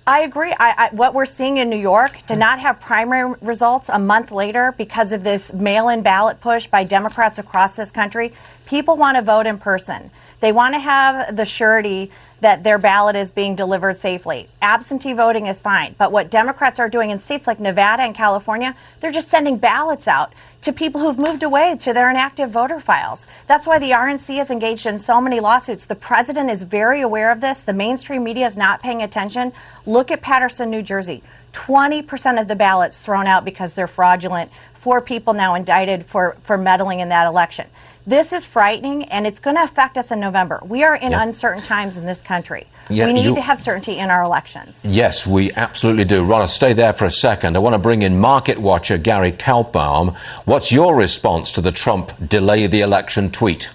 I agree. I, I, what we're seeing in New York did not have primary results a month later because of this mail in ballot push by Democrats across this country, people want to vote in person. They want to have the surety that their ballot is being delivered safely. Absentee voting is fine, but what Democrats are doing in states like Nevada and California, they're just sending ballots out to people who've moved away to their inactive voter files. That's why the RNC is engaged in so many lawsuits. The president is very aware of this. The mainstream media is not paying attention. Look at Paterson, New Jersey. 20% of the ballots thrown out because they're fraudulent. Four people now indicted for, for meddling in that election. This is frightening, and it's going to affect us in November. We are in uncertain times in this country. Yeah, we need you- to have certainty in our elections. Yes, we absolutely do. Ronna, stay there for a second. I want to bring in market watcher Gary Kaltbaum. What's your response to the Trump delay the election tweet?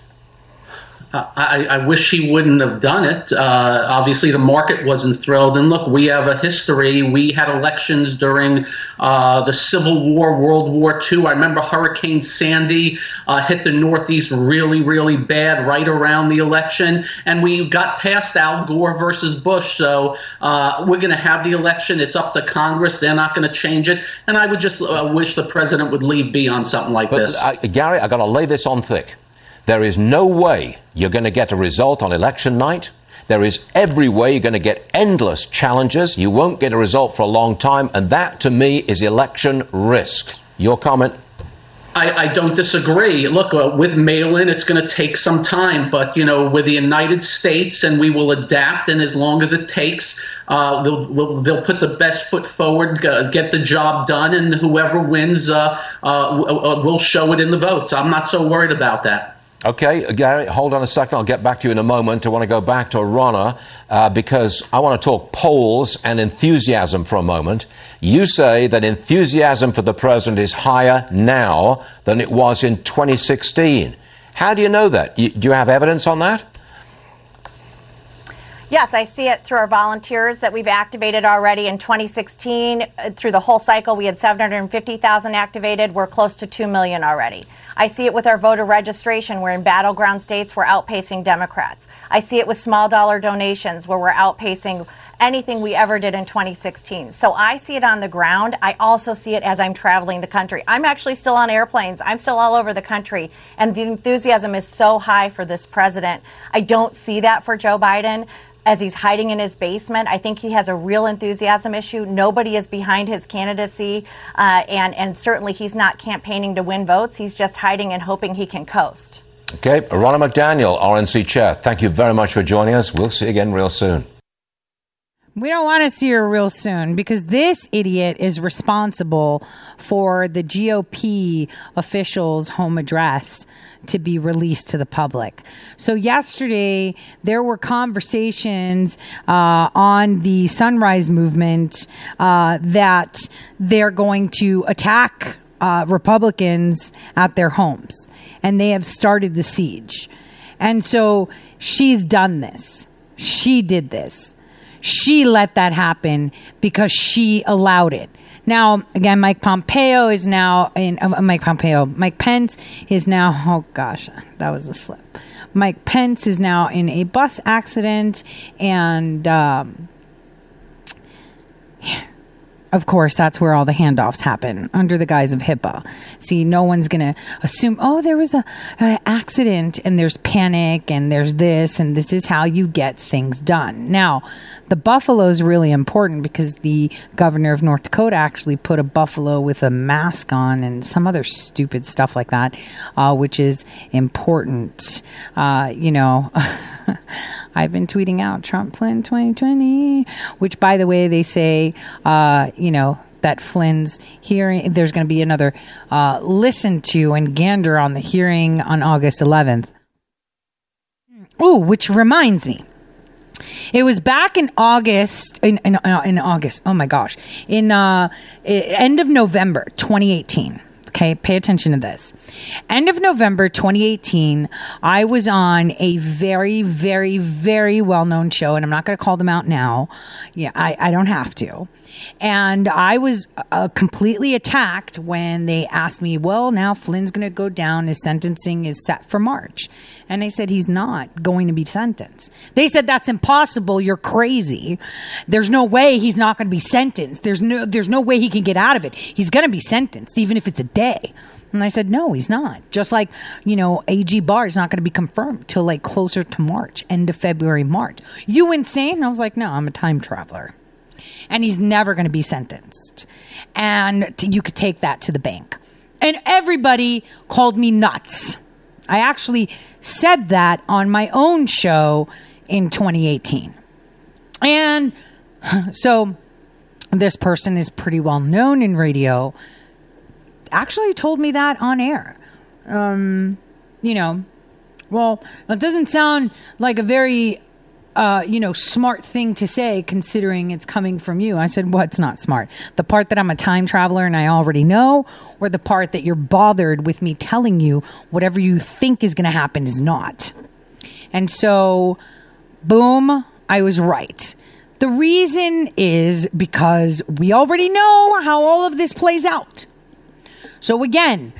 I, I wish he wouldn't have done it. Uh, obviously, the market wasn't thrilled. And look, we have a history. We had elections during uh, the Civil War, World War II. I remember Hurricane Sandy uh, hit the Northeast really, really bad right around the election. And we got past Al Gore versus Bush. So uh, we're going to have the election. It's up to Congress. They're not going to change it. And I would just uh, wish the president would leave be on something like But this. Gary, I got to lay this on thick. There is no way you're going to get a result on election night. There is every way you're going to get endless challenges. You won't get a result for a long time, and that to me is election risk. Your comment? I, I don't disagree. Look, uh, with mail-in, it's going to take some time, but you know, we're the United States, and we will adapt. And as long as it takes, uh, they'll, we'll, they'll put the best foot forward, uh, get the job done, and whoever wins uh, uh, uh, will show it in the votes. I'm not so worried about that. Okay, Gary, hold on a second. I'll get back to you in a moment. I want to go back to Ronna uh, because I want to talk polls and enthusiasm for a moment. You say that enthusiasm for the president is higher now than it was in 2016. How do you know that? You, do you have evidence on that? Yes, I see it through our volunteers that we've activated already in 2016. uh, Through the whole cycle, we had 750,000 activated. We're close to 2 million already. I see it with our voter registration, where in battleground states, we're outpacing Democrats. I see it with small dollar donations, where we're outpacing anything we ever did in 2016. So I see it on the ground. I also see it as I'm traveling the country. I'm actually still on airplanes. I'm still all over the country. And the enthusiasm is so high for this president. I don't see that for Joe Biden as he's hiding in his basement. I think he has a real enthusiasm issue. Nobody is behind his candidacy, uh, and and certainly he's not campaigning to win votes. He's just hiding and hoping he can coast. Okay, Ronna McDaniel, RNC chair, thank you very much for joining us. We'll see you again real soon. We don't want to see her real soon because this idiot is responsible for the GOP official's home address to be released to the public. So yesterday there were conversations uh, on the Sunrise Movement uh, that they're going to attack uh, Republicans at their homes, and they have started the siege. And so she's done this. She did this. She let that happen because she allowed it. Now, again, Mike Pompeo is now in uh, Mike Pompeo. Mike Pence is now. Oh gosh, that was a slip. Mike Pence is now in a bus accident, and um, of course, that's where all the handoffs happen under the guise of HIPAA. See, no one's going to assume, oh, there was a, a accident and there's panic and there's this and this is how you get things done. Now, the buffalo is really important because the governor of North Dakota actually put a buffalo with a mask on and some other stupid stuff like that, uh, which is important. Uh, you know, I've been tweeting out Trump Flynn 2020, which, by the way, they say, uh, you know, that Flynn's hearing, there's going to be another uh, listen to and gander on the hearing on August 11th. Oh, which reminds me. It was back in August, in, in, uh, in August, oh my gosh, in uh, end of November 2018. Okay, pay attention to this. End of November 2018, I was on a very, very, very well known show, and I'm not going to call them out now. Yeah, I, I don't have to. And I was uh, completely attacked when they asked me, well, now Flynn's going to go down. His sentencing is set for March. And I said, he's not going to be sentenced. They said, that's impossible. You're crazy. There's no way he's not going to be sentenced. There's no, there's no way he can get out of it. He's going to be sentenced, even if it's a day. And I said, no, he's not. Just like, you know, AG Barr is not going to be confirmed till like closer to March, end of February, March. You insane? I was like, no, I'm a time traveler and he's never going to be sentenced. And t- you could take that to the bank. And everybody called me nuts. I actually said that on my own show in 2018. And so this person is pretty well known in radio. Actually told me that on air. Um, you know, well, it doesn't sound like a very uh, you know, smart thing to say considering it's coming from you. I said, what's not smart? The part that I'm a time traveler and I already know, or the part that you're bothered with me telling you whatever you think is going to happen is not. And so, boom, I was right. The reason is because we already know how all of this plays out. So again,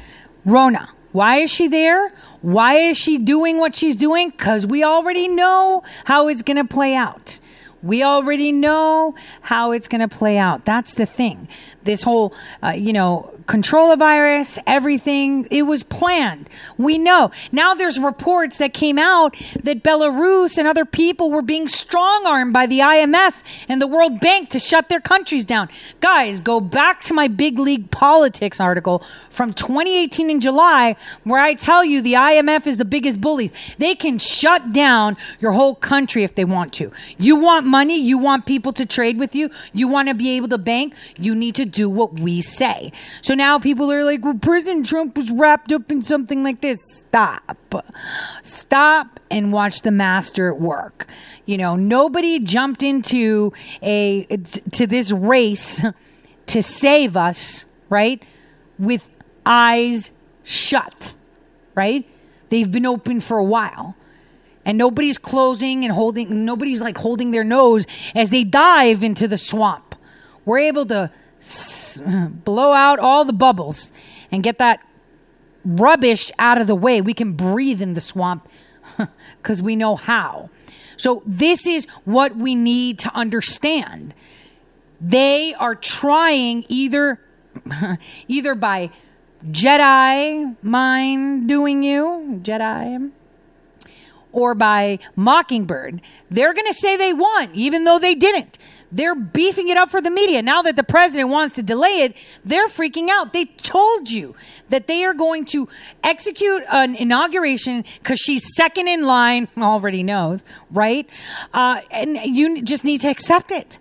Ronna, why is she there? Why is she doing what she's doing? Because we already know how it's going to play out. We already know how it's going to play out. That's the thing. This whole, uh, you know, control a virus, everything, it was planned. We know. Now there's reports that came out that Belarus and other people were being strong armed by the IMF and the World Bank to shut their countries down. Guys, go back to my big league politics article from 2018 in July where I tell you the IMF is the biggest bullies. They can shut down your whole country if they want to. You want money, you want people to trade with you, you want to be able to bank, you need to do what we say. So now people are like, well, President Trump was wrapped up in something like this. Stop. Stop and watch the master at work. You know, nobody jumped into a, to this race to save us, right? With eyes shut, right? They've been open for a while and nobody's closing and holding nobody's like holding their nose as they dive into the swamp we're able to blow out all the bubbles and get that rubbish out of the way. We can breathe in the swamp because we know how. So, this is what we need to understand. They are trying either either by Jedi mind doing you, Jedi, or by Mockingbird. They're going to say they won, even though they didn't. They're beefing it up for the media. Now that the president wants to delay it, they're freaking out. They told you that they are going to execute an inauguration because she's second in line, already knows, right? Uh, and you just need to accept it.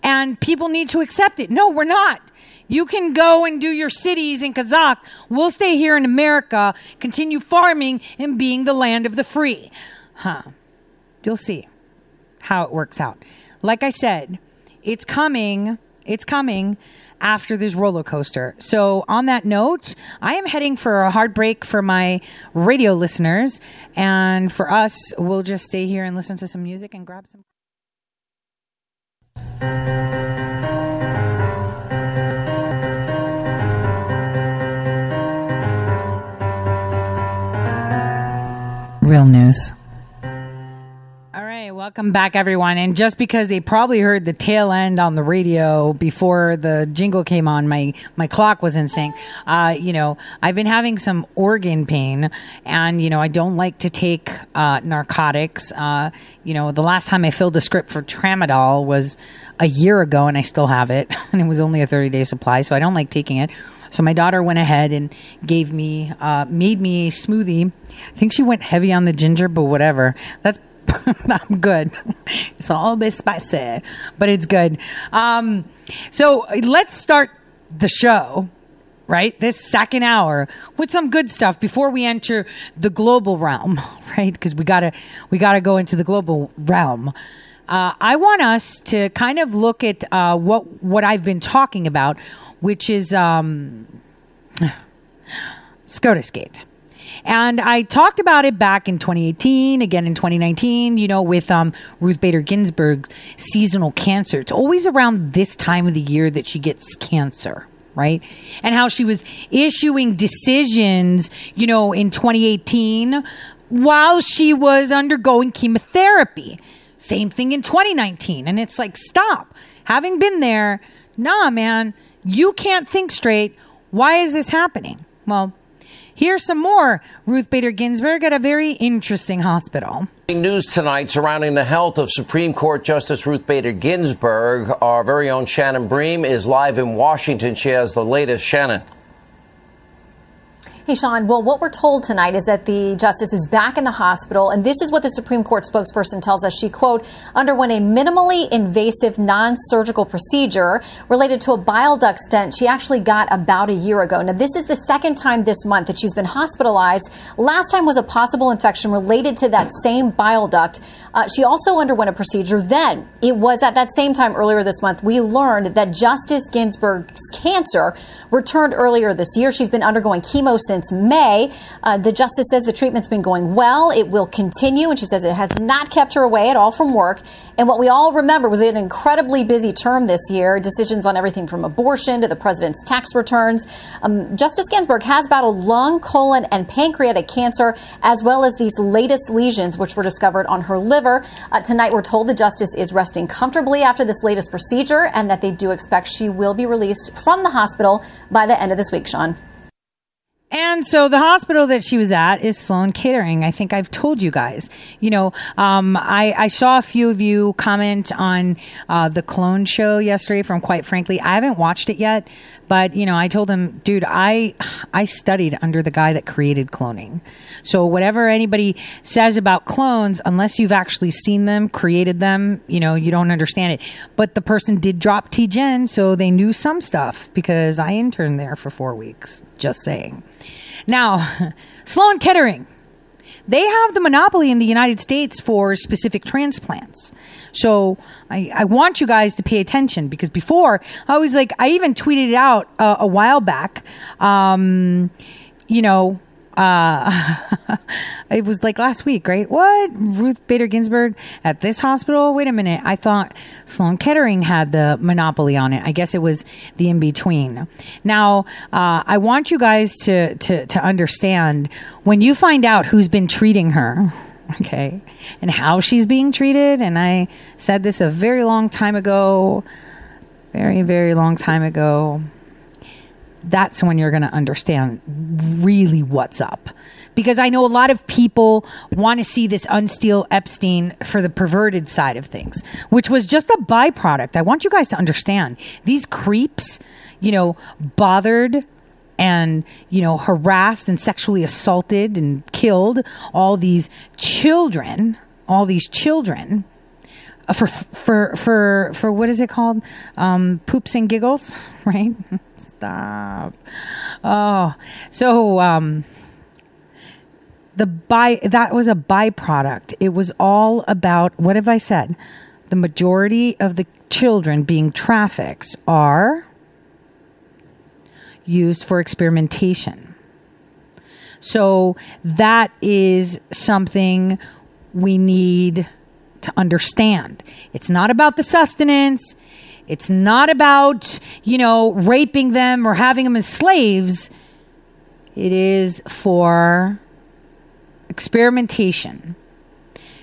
And people need to accept it. No, we're not. You can go and do your cities in Kazakh. We'll stay here in America, continue farming and being the land of the free. Huh. You'll see how it works out. Like I said, it's coming. It's coming after this roller coaster. So, on that note, I am heading for a hard break for my radio listeners. And for us, we'll just stay here and listen to some music and grab some. Real news welcome back, everyone. And just because they probably heard the tail end on the radio before the jingle came on, my my clock was in sync. Uh, you know, I've been having some organ pain, and you know, I don't like to take uh, narcotics. Uh, you know, the last time I filled a script for tramadol was a year ago, and I still have it, and it was only a thirty day supply, so I don't like taking it. So my daughter went ahead and gave me, uh, made me a smoothie. I think she went heavy on the ginger, but whatever. That's I'm good. It's all a bit spicy, but it's good. Um, so let's start the show, right? This second hour with some good stuff before we enter the global realm, right? Because we gotta we gotta go into the global realm. Uh, I want us to kind of look at uh, what what I've been talking about, which is um, SCOTUSgate. And I talked about it back in 2018, again in 2019, you know, with um, Ruth Bader Ginsburg's seasonal cancer. It's always around this time of the year that she gets cancer, right? And how she was issuing decisions, you know, in 2018 while she was undergoing chemotherapy. Same thing in 2019. And it's like, stop. Having been there, nah, man, you can't think straight. Why is this happening? Well, Here's some more. Ruth Bader Ginsburg at a very interesting hospital. News tonight surrounding the health of Supreme Court Justice Ruth Bader Ginsburg. Our very own Shannon Bream is live in Washington. She has the latest. Shannon. Hey, Sean. Well, what we're told tonight is that the justice is back in the hospital, and this is what the Supreme Court spokesperson tells us. She, quote, underwent a minimally invasive non surgical procedure related to a bile duct stent she actually got about a year ago. Now, this is the second time this month that she's been hospitalized. Last time was a possible infection related to that same bile duct. Uh, she also underwent a procedure then. It was at that same time earlier this month we learned that Justice Ginsburg's cancer returned earlier this year. She's been undergoing chemo since May. Uh, the justice says the treatment's been going well. It will continue, and she says it has not kept her away at all from work. And what we all remember was an incredibly busy term this year. Decisions on everything from abortion to the president's tax returns. Um, Justice Ginsburg has battled lung, colon, and pancreatic cancer, as well as these latest lesions, which were discovered on her liver. Uh, tonight, we're told the justice is resting comfortably after this latest procedure, and that they do expect she will be released from the hospital by the end of this week. Sean. And so the hospital that she was at is Sloan Kettering. I think I've told you guys. You know, um, I, I, saw a few of you comment on uh, the Clone Show yesterday. From quite frankly, I haven't watched it yet, but you know, I told him, dude, I I studied under the guy that created cloning. So whatever anybody says about clones, unless you've actually seen them, created them, you know, you don't understand it. But the person did drop TGen, so they knew some stuff because I interned there for four weeks. Just saying. Now, Sloan Kettering, they have the monopoly in the United States for specific transplants. So I, I want you guys to pay attention because before I was like, I even tweeted it out uh, a while back. Um, you know, uh, it was like last week, right? What? Ruth Bader Ginsburg at this hospital? Wait a minute. I thought Sloan Kettering had the monopoly on it. I guess it was the in between. Now, uh, I want you guys to, to, to understand when you find out who's been treating her, okay, and how she's being treated. And I said this a very long time ago, very, very long time ago that's when you're going to understand really what's up. Because I know a lot of people want to see this unsteal Epstein for the perverted side of things, which was just a byproduct. I want you guys to understand these creeps, you know, bothered and, you know, harassed and sexually assaulted and killed all these children, all these children uh, for for for for what is it called? Um, poops and giggles, right? Stop. Oh, so um, the by that was a byproduct. It was all about what have I said? The majority of the children being trafficked are used for experimentation. So that is something we need to understand. It's not about the sustenance. It's not about, you know, raping them or having them as slaves. It is for experimentation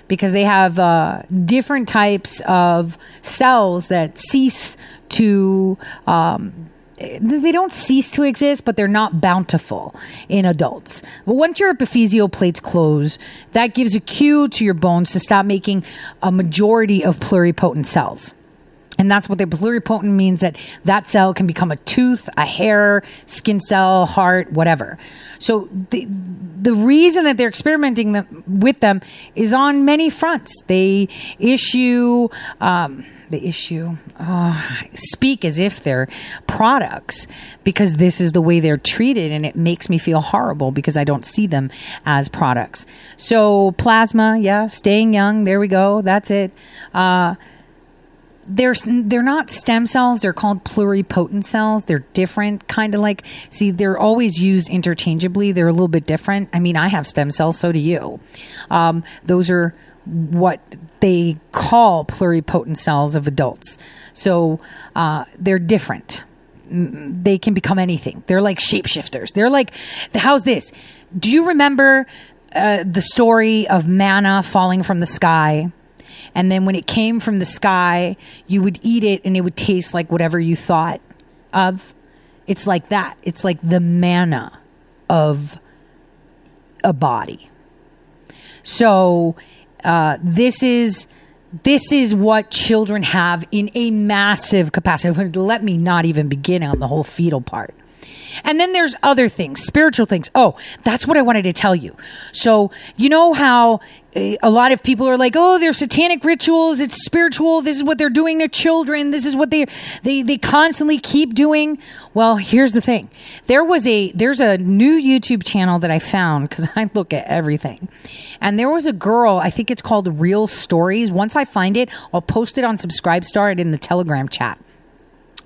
because they have uh, different types of cells that cease to um, they don't cease to exist, but they're not bountiful in adults. But once your epiphyseal plates close, that gives a cue to your bones to stop making a majority of pluripotent cells. And that's what the pluripotent means that that cell can become a tooth, a hair, skin cell, heart, whatever. So the, the reason that they're experimenting with them is on many fronts. They issue, um, they issue, uh, speak as if they're products because this is the way they're treated and it makes me feel horrible because I don't see them as products. So plasma, yeah, staying young, there we go. That's it. Uh, they're they're not stem cells they're called pluripotent cells. They're different kind of like see they're always used interchangeably. They're a little bit different. I mean i have stem cells so do you. Um, those are what they call pluripotent cells of adults. So uh, they're different. Mm, they can become anything. They're like shapeshifters. They're like how's this? Do you remember uh, the story of manna falling from the sky and then when it came from the sky, you would eat it and it would taste like whatever you thought of. It's like that. It's like the manna of a body. So uh, this is this is what children have in a massive capacity. Let me not even begin on the whole fetal part. And then there's other things, spiritual things. Oh, that's what I wanted to tell you. So, you know how eh, a lot of people are like, "Oh, they're satanic rituals, it's spiritual. This is what they're doing to children. This is what they they they constantly keep doing." Well, here's the thing. There was a there's a new YouTube channel that I found cuz I look at everything. And there was a girl, I think it's called Real Stories. Once I find it, I'll post it on Subscribestar and in the Telegram chat.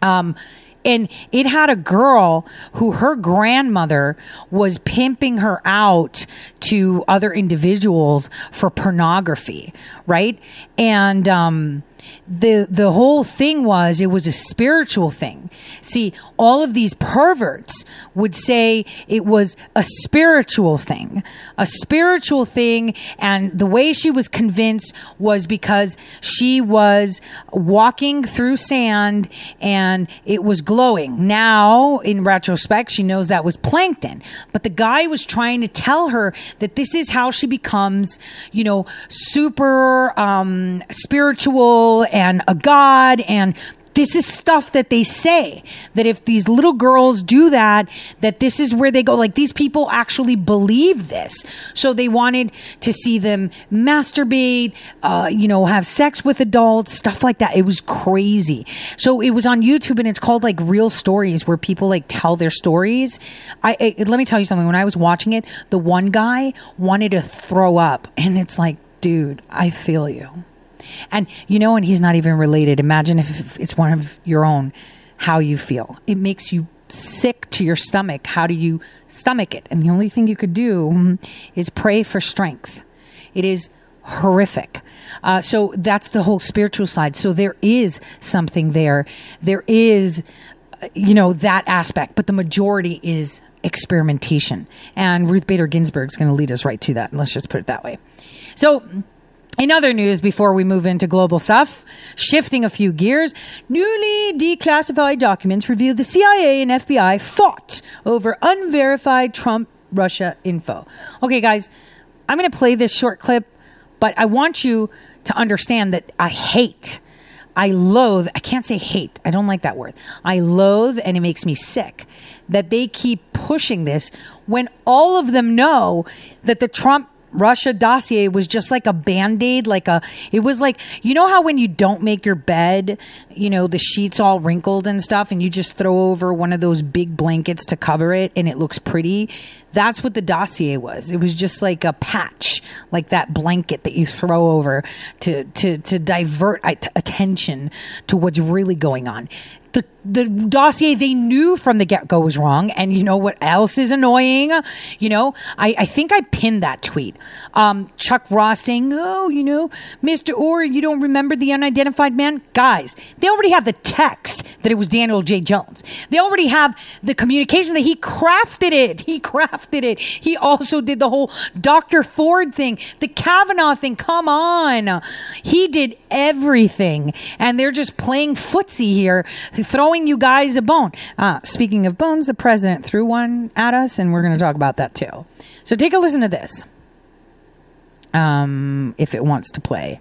Um and it had a girl who her grandmother was pimping her out to other individuals for pornography, right? And um the the whole thing was it was a spiritual thing. See, all of these perverts would say it was a spiritual thing, a spiritual thing, and the way she was convinced was because she was walking through sand and it was glowing. Now, in retrospect, she knows that was plankton, but the guy was trying to tell her that this is how she becomes, you know, super um, spiritual and a god and this is stuff that they say that if these little girls do that that this is where they go. Like these people actually believe this. So they wanted to see them masturbate uh, you know have sex with adults stuff like that. It was crazy. So it was on youtube and it's called like real stories where people like tell their stories. I, I let me tell you something. When i was watching it the one guy wanted to throw up and it's like dude i feel you and you know, and he's not even related. Imagine if it's one of your own, how you feel. It makes you sick to your stomach. How do you stomach it? And the only thing you could do is pray for strength. It is horrific. Uh, so that's the whole spiritual side. So there is something there. There is, uh, you know, that aspect, but the majority is experimentation. And Ruth Bader Ginsburg is going to lead us right to that. Let's just put it that way. So, in other news, before we move into global stuff, shifting a few gears, newly declassified documents reveal the CIA and FBI fought over unverified Trump Russia info. Okay, guys, I'm going to play this short clip, but I want you to understand that I hate, I loathe, I can't say hate, I don't like that word. I loathe and it makes me sick that they keep pushing this when all of them know that the Trump Russia dossier was just like a band aid, like a, it was like, you know how when you don't make your bed, you know, the sheets all wrinkled and stuff, and you just throw over one of those big blankets to cover it and it looks pretty? That's what the dossier was. It was just like a patch, like that blanket that you throw over to, to, to divert attention to what's really going on the the dossier they knew from the get go was wrong. And you know what else is annoying? You know, I, I think I pinned that tweet. Um, Chuck Ross saying, "Oh, you know, Mister Ohr, you don't remember the unidentified man?" Guys, they already have the text that it was Daniel J. Jones. They already have the communication that he crafted it. He crafted it. He also did the whole Dr. Ford thing, the Kavanaugh thing. Come on, he did everything, and they're just playing footsie here throwing you guys a bone. Uh, speaking of bones, the president threw one at us, and we're going to talk about that too. So take a listen to this. Um, if it wants to play.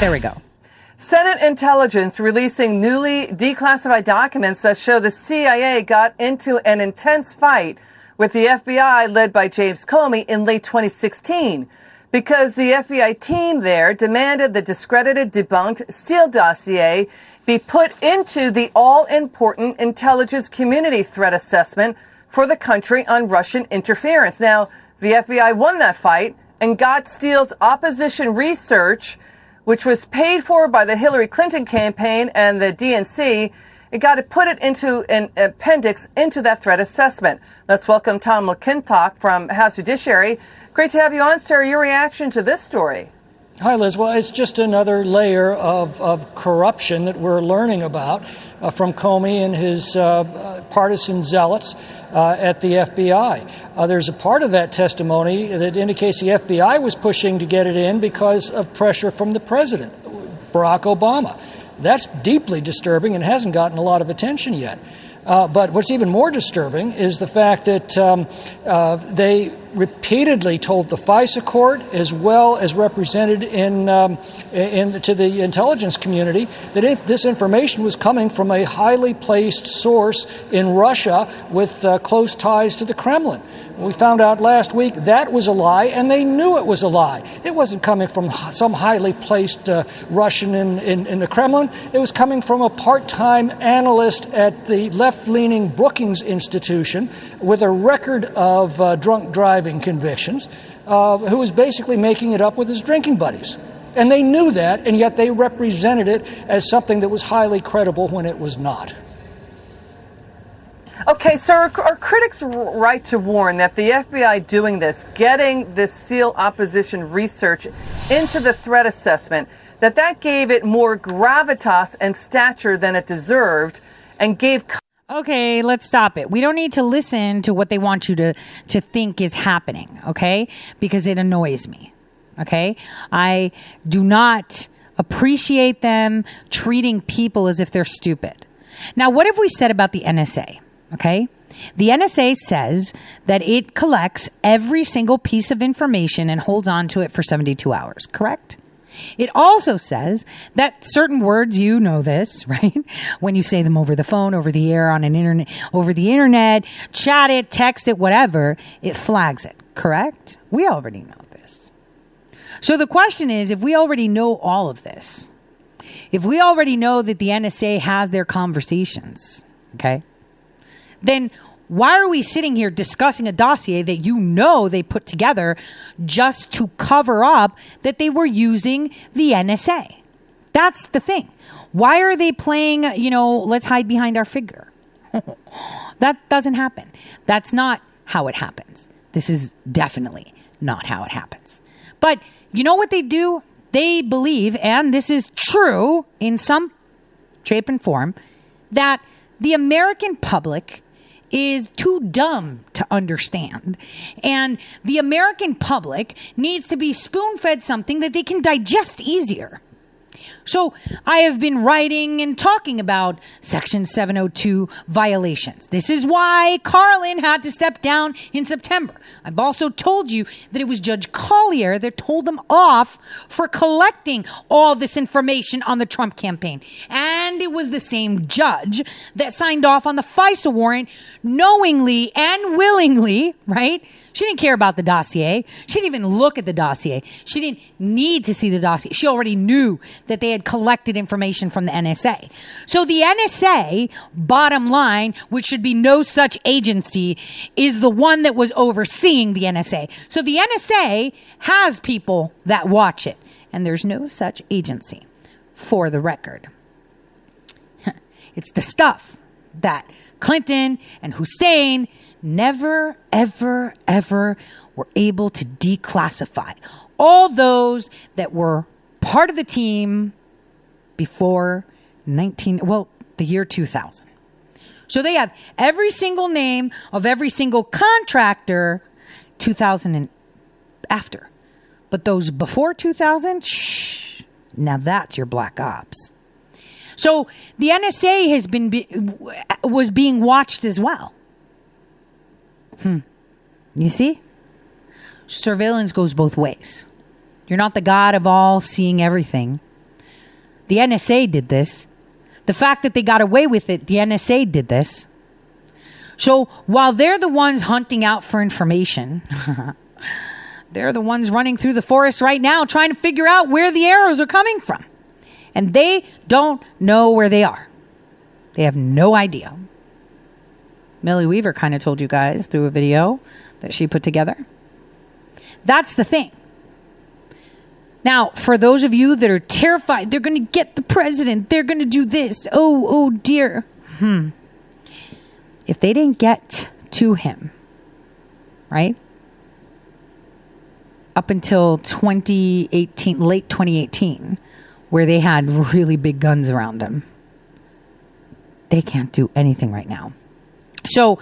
There we go. Senate intelligence releasing newly declassified documents that show the CIA got into an intense fight with the FBI led by James Comey in late 2016 because the FBI team there demanded the discredited, debunked Steele dossier be put into the all important intelligence community threat assessment for the country on Russian interference. Now, the FBI won that fight and got Steele's opposition research, which was paid for by the Hillary Clinton campaign and the DNC. It got to put it into an appendix into that threat assessment. Let's welcome Tom McClintock from House Judiciary. Great to have you on, sir. Your reaction to this story? Hi, Liz. Well, it's just another layer of, of corruption that we're learning about uh, from Comey and his uh, partisan zealots uh, at the FBI. Uh, there's a part of that testimony that indicates the FBI was pushing to get it in because of pressure from the president, Barack Obama. That's deeply disturbing and hasn't gotten a lot of attention yet. Uh, but what's even more disturbing is the fact that um, uh, they repeatedly told the FISA court, as well as represented in, um, in, to the intelligence community, that if this information was coming from a highly placed source in Russia with uh, close ties to the Kremlin. We found out last week that was a lie, and they knew it was a lie. It wasn't coming from some highly placed uh, Russian in, in, in the Kremlin. It was coming from a part time analyst at the left leaning Brookings Institution with a record of uh, drunk driving convictions, uh, who was basically making it up with his drinking buddies. And they knew that, and yet they represented it as something that was highly credible when it was not. Okay, so are, are, critics right to warn that the FBI doing this, getting this Steele opposition research into the threat assessment, that that gave it more gravitas and stature than it deserved, and gave. Okay, let's stop it. We don't need to listen to what they want you to to think is happening. Okay, because it annoys me. Okay, I do not appreciate them treating people as if they're stupid. Now, what have we said about the NSA? Okay. The NSA says that it collects every single piece of information and holds on to it for 72 hours, correct? It also says that certain words, you know this, right? When you say them over the phone, over the air, on an internet, over the internet, chat it, text it, whatever, it flags it, correct? We already know this. So the question is, if we already know all of this, if we already know that the NSA has their conversations, okay? Then why are we sitting here discussing a dossier that you know they put together just to cover up that they were using the NSA? That's the thing. Why are they playing, you know, let's hide behind our figure? that doesn't happen. That's not how it happens. This is definitely not how it happens. But you know what they do? They believe, and this is true in some shape and form, that the American public is too dumb to understand. And the American public needs to be spoon fed something that they can digest easier. So I have been writing and talking about Section 702 violations. This is why Carlin had to step down in September. I've also told you that it was Judge Collyer that told them off for collecting all this information on the Trump campaign. And it was the same judge that signed off on the FISA warrant knowingly and willingly, right? She didn't care about the dossier. She didn't even look at the dossier. She didn't need to see the dossier. She already knew that they had collected information from the NSA. So the NSA, bottom line, which should be no such agency, is the one that was overseeing the NSA. So the NSA has people that watch it, and there's no such agency for the record. it's the stuff that Clinton and Hussein never, ever, ever were able to declassify. All those that were part of the team before 19, well, the year 2000. So they have every single name of every single contractor 2000 and after. But those before 2000, shh, now that's your black ops. So the NSA has been be, was being watched as well. Hmm. You see? Surveillance goes both ways. You're not the God of all seeing everything. the NSA did this. The fact that they got away with it, the NSA did this. So while they're the ones hunting out for information, they're the ones running through the forest right now trying to figure out where the arrows are coming from. And they don't know where they are. They have no idea. Millie Weaver kind of told you guys through a video that she put together. That's the thing. Now, for those of you that are terrified, they're going to get the president, they're going to do this. Oh, oh dear. Hmm. If they didn't get to him, right? Up until 2018, late 2018, where they had really big guns around him, they can't do anything right now. So,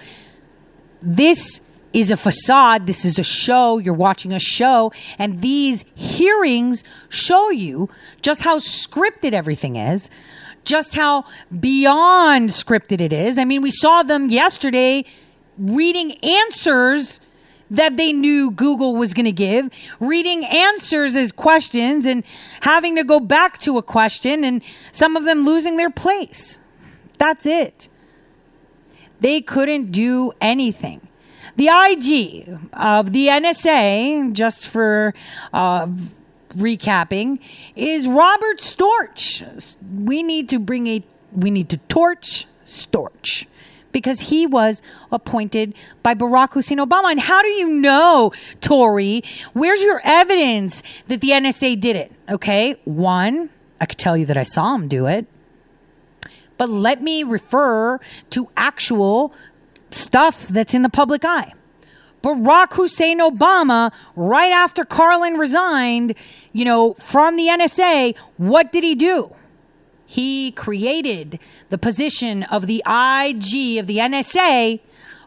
this is a facade. This is a show. You're watching a show. And these hearings show you just how scripted everything is, just how beyond scripted it is. I mean, we saw them yesterday reading answers that they knew Google was going to give, reading answers as questions and having to go back to a question and some of them losing their place. That's it. They couldn't do anything. The IG of the NSA, just for uh, recapping, is Robert Storch. We need to bring a, we need to torch Storch because he was appointed by Barack Hussein Obama. And how do you know, Tori? Where's your evidence that the NSA did it? Okay, one, I could tell you that I saw him do it. But let me refer to actual stuff that's in the public eye. Barack Hussein Obama, right after Carlin resigned, you know, from the NSA, what did he do? He created the position of the IG of the NSA,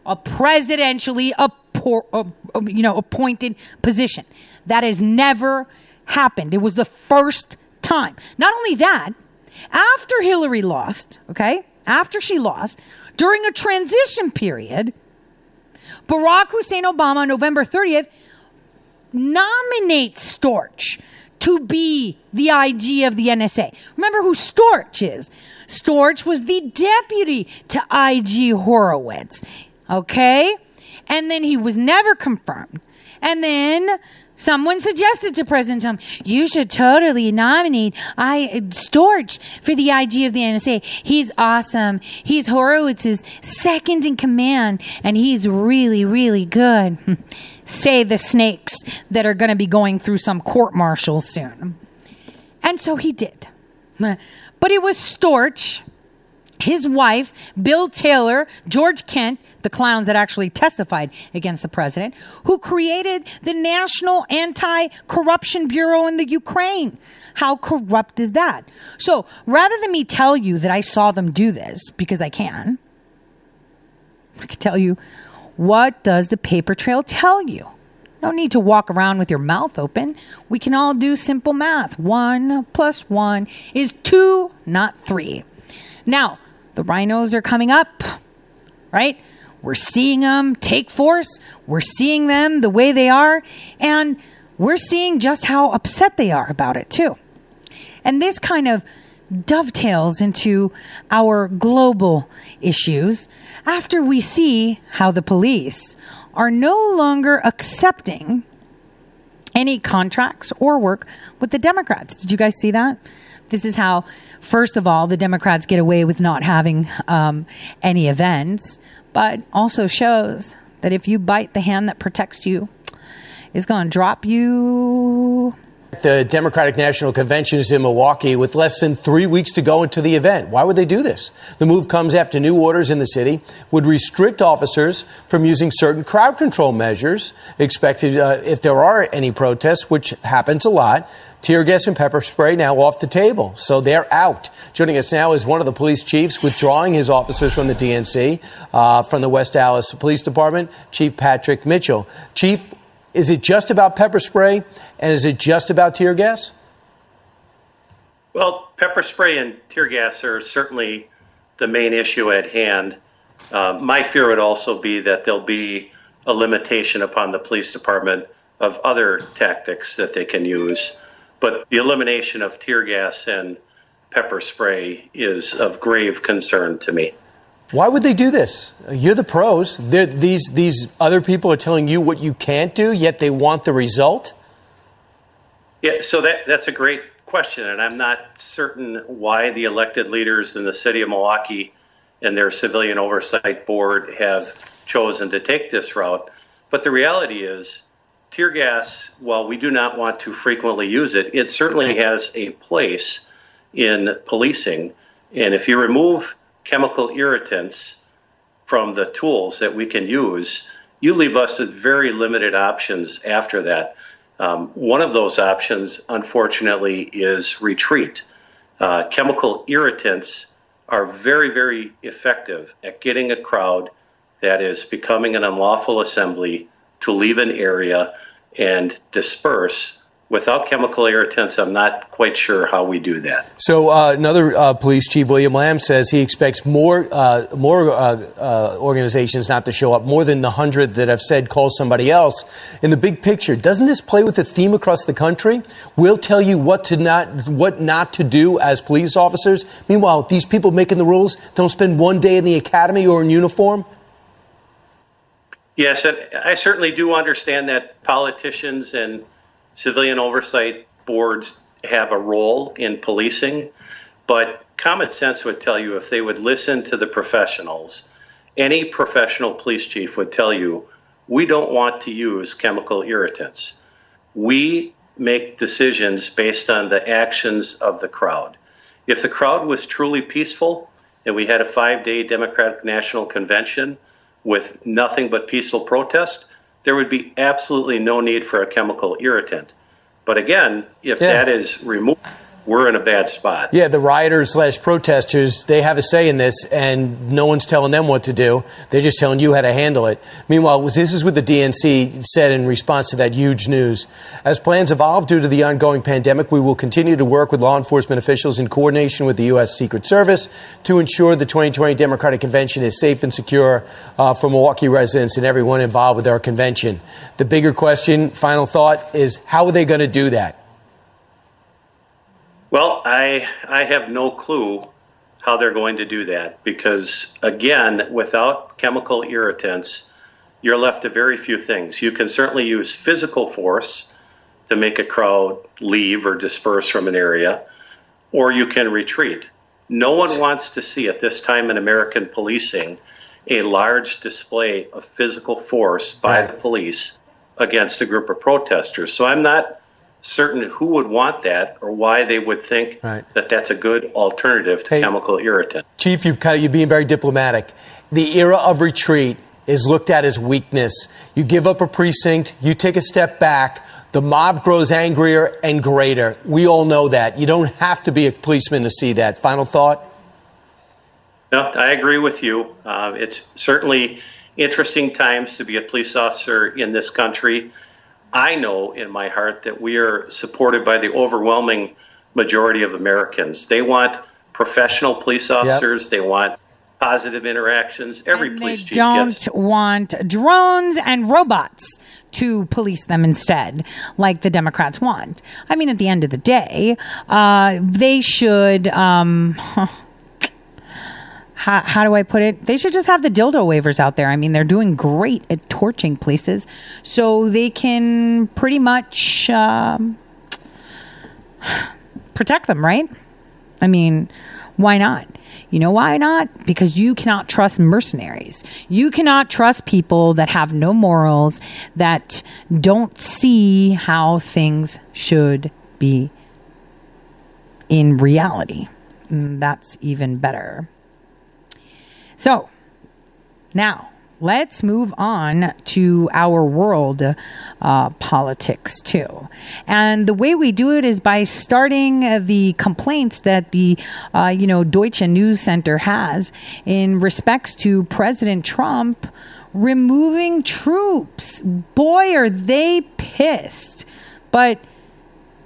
a presidentially appor- uh, you know, appointed position. That has never happened. It was the first time. Not only that, after Hillary lost, okay, after she lost, during a transition period, Barack Hussein Obama, November 30th, nominates Storch to be the IG of the NSA. Remember who Storch is? Storch was the deputy to IG Horowitz. Okay? And then he was never confirmed. And then Someone suggested to President Trump, you should totally nominate I Storch for the IG of the NSA. He's awesome. He's Horowitz's second in command, and he's really, really good. Say the snakes that are going to be going through some court martial soon. And so he did. But it was Storch his wife, Bill Taylor, George Kent, the clowns that actually testified against the president, who created the National Anti Corruption Bureau in the Ukraine. How corrupt is that? So rather than me tell you that I saw them do this, because I can, I can tell you what does the paper trail tell you? No need to walk around with your mouth open. We can all do simple math. One plus one is two, not three. Now, the rhinos are coming up, right? We're seeing them take force. We're seeing them the way they are. And we're seeing just how upset they are about it, too. And this kind of dovetails into our global issues after we see how the police are no longer accepting any contracts or work with the Democrats. Did you guys see that? This is how, first of all, the Democrats get away with not having um, any events, but also shows that if you bite the hand that protects you, is going to drop you the Democratic National Convention is in Milwaukee with less than three weeks to go into the event. Why would they do this? The move comes after new orders in the city would restrict officers from using certain crowd control measures expected uh, if there are any protests, which happens a lot. Tear gas and pepper spray now off the table, so they're out. Joining us now is one of the police chiefs withdrawing his officers from the DNC, uh, from the West Allis Police Department, Chief Patrick Mitchell. Chief, is it just about pepper spray, and is it just about tear gas? Well, pepper spray and tear gas are certainly the main issue at hand. Uh, my fear would also be that there'll be a limitation upon the police department of other tactics that they can use. But the elimination of tear gas and pepper spray is of grave concern to me. Why would they do this? You're the pros. They're, these these other people are telling you what you can't do, yet they want the result. Yeah, so that that's a great question, and I'm not certain why the elected leaders in the city of Milwaukee and their civilian oversight board have chosen to take this route. But the reality is, tear gas, while we do not want to frequently use it, it certainly has a place in policing. And if you remove chemical irritants from the tools that we can use, you leave us with very limited options after that. Um, one of those options, unfortunately, is retreat. Uh, chemical irritants are very, very effective at getting a crowd that is becoming an unlawful assembly to leave an area and disperse without chemical irritants, I'm not quite sure how we do that. So uh, another uh, police chief, William Lamb, says he expects more uh, more uh, uh, organizations not to show up, more than the hundred that have said call somebody else. In the big picture, doesn't this play with the theme across the country? We'll tell you what to not what not to do as police officers. Meanwhile, these people making the rules don't spend one day in the academy or in uniform. Yes, I certainly do understand that politicians and civilian oversight boards have a role in policing, but common sense would tell you if they would listen to the professionals, any professional police chief would tell you we don't want to use chemical irritants. We make decisions based on the actions of the crowd. If the crowd was truly peaceful and we had a five day Democratic National Convention with nothing but peaceful protest, there would be absolutely no need for a chemical irritant. But again, if yeah. that is removed, we're in a bad spot. Yeah, the rioters slash protesters, they have a say in this, and no one's telling them what to do. They're just telling you how to handle it. Meanwhile, this is what the DNC said in response to that huge news. As plans evolve due to the ongoing pandemic, we will continue to work with law enforcement officials in coordination with the U.S. Secret Service to ensure the 2020 Democratic Convention is safe and secure uh, for Milwaukee residents and everyone involved with our convention. The bigger question, final thought, is how are they going to do that? Well, I I have no clue how they're going to do that because again, without chemical irritants, you're left to very few things. You can certainly use physical force to make a crowd leave or disperse from an area, or you can retreat. No one wants to see at this time in American policing a large display of physical force by right. the police against a group of protesters. So I'm not certain who would want that or why they would think right. that that's a good alternative to hey, chemical irritant. Chief, you've kind of, you're being very diplomatic. The era of retreat is looked at as weakness. You give up a precinct, you take a step back, the mob grows angrier and greater. We all know that. You don't have to be a policeman to see that. Final thought? No, I agree with you. Uh, it's certainly interesting times to be a police officer in this country. I know in my heart that we are supported by the overwhelming majority of Americans. They want professional police officers. Yep. They want positive interactions. Every and police they chief don't gets- want drones and robots to police them instead, like the Democrats want. I mean, at the end of the day, uh, they should. Um, how, how do I put it? They should just have the dildo waivers out there. I mean, they're doing great at torching places, so they can pretty much um, protect them, right? I mean, why not? You know why not? Because you cannot trust mercenaries. You cannot trust people that have no morals, that don't see how things should be in reality. Mm, that's even better. So now let's move on to our world uh, politics too. And the way we do it is by starting the complaints that the, uh, you know, Deutsche News Center has in respects to President Trump removing troops. Boy, are they pissed. But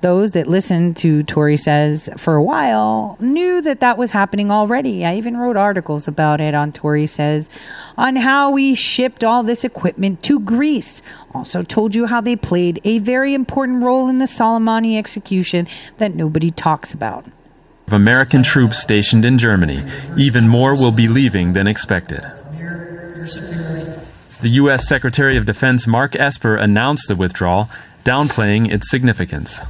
those that listened to Tori Says for a while knew that that was happening already. I even wrote articles about it on Tori Says on how we shipped all this equipment to Greece. Also told you how they played a very important role in the Soleimani execution that nobody talks about. of American troops stationed in Germany. Even more will be leaving than expected. The U.S. Secretary of Defense Mark Esper announced the withdrawal, downplaying its significance.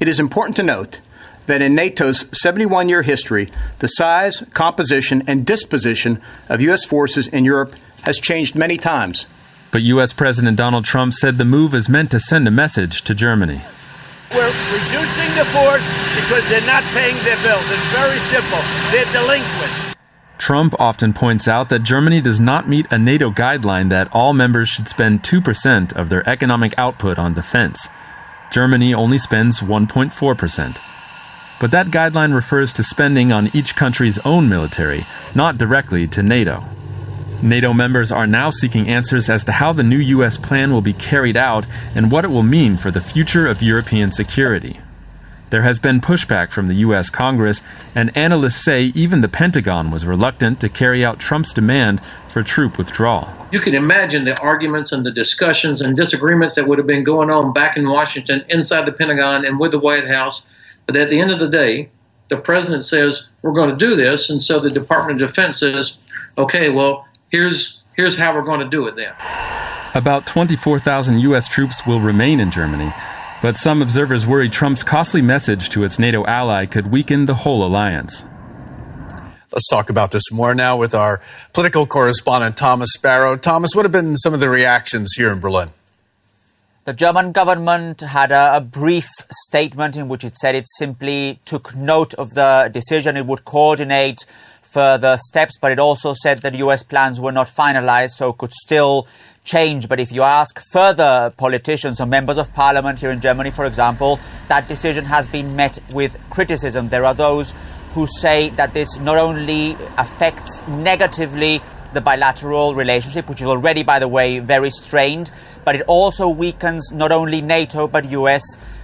It is important to note that in NATO's 71 year history, the size, composition, and disposition of U.S. forces in Europe has changed many times. But U.S. President Donald Trump said the move is meant to send a message to Germany. We're reducing the force because they're not paying their bills. It's very simple. They're delinquent. Trump often points out that Germany does not meet a NATO guideline that all members should spend 2% of their economic output on defense. Germany only spends 1.4%. But that guideline refers to spending on each country's own military, not directly to NATO. NATO members are now seeking answers as to how the new U.S. plan will be carried out and what it will mean for the future of European security. There has been pushback from the U.S. Congress, and analysts say even the Pentagon was reluctant to carry out Trump's demand for troop withdrawal. You can imagine the arguments and the discussions and disagreements that would have been going on back in Washington, inside the Pentagon, and with the White House. But at the end of the day, the president says, We're going to do this. And so the Department of Defense says, Okay, well, here's, here's how we're going to do it then. About 24,000 U.S. troops will remain in Germany. But some observers worry Trump's costly message to its NATO ally could weaken the whole alliance. Let's talk about this more now with our political correspondent, Thomas Sparrow. Thomas, what have been some of the reactions here in Berlin? The German government had a, a, brief statement in which it said it simply took note of the decision. It would coordinate further steps, but it also said that US plans were not finalized, so could still change. But if you ask further politicians or members of parliament here in Germany, for example, that decision has been met with criticism. There are those who say that this not only affects negatively the bilateral relationship, which is already, by the way, very strained, but it also weakens not only NATO but US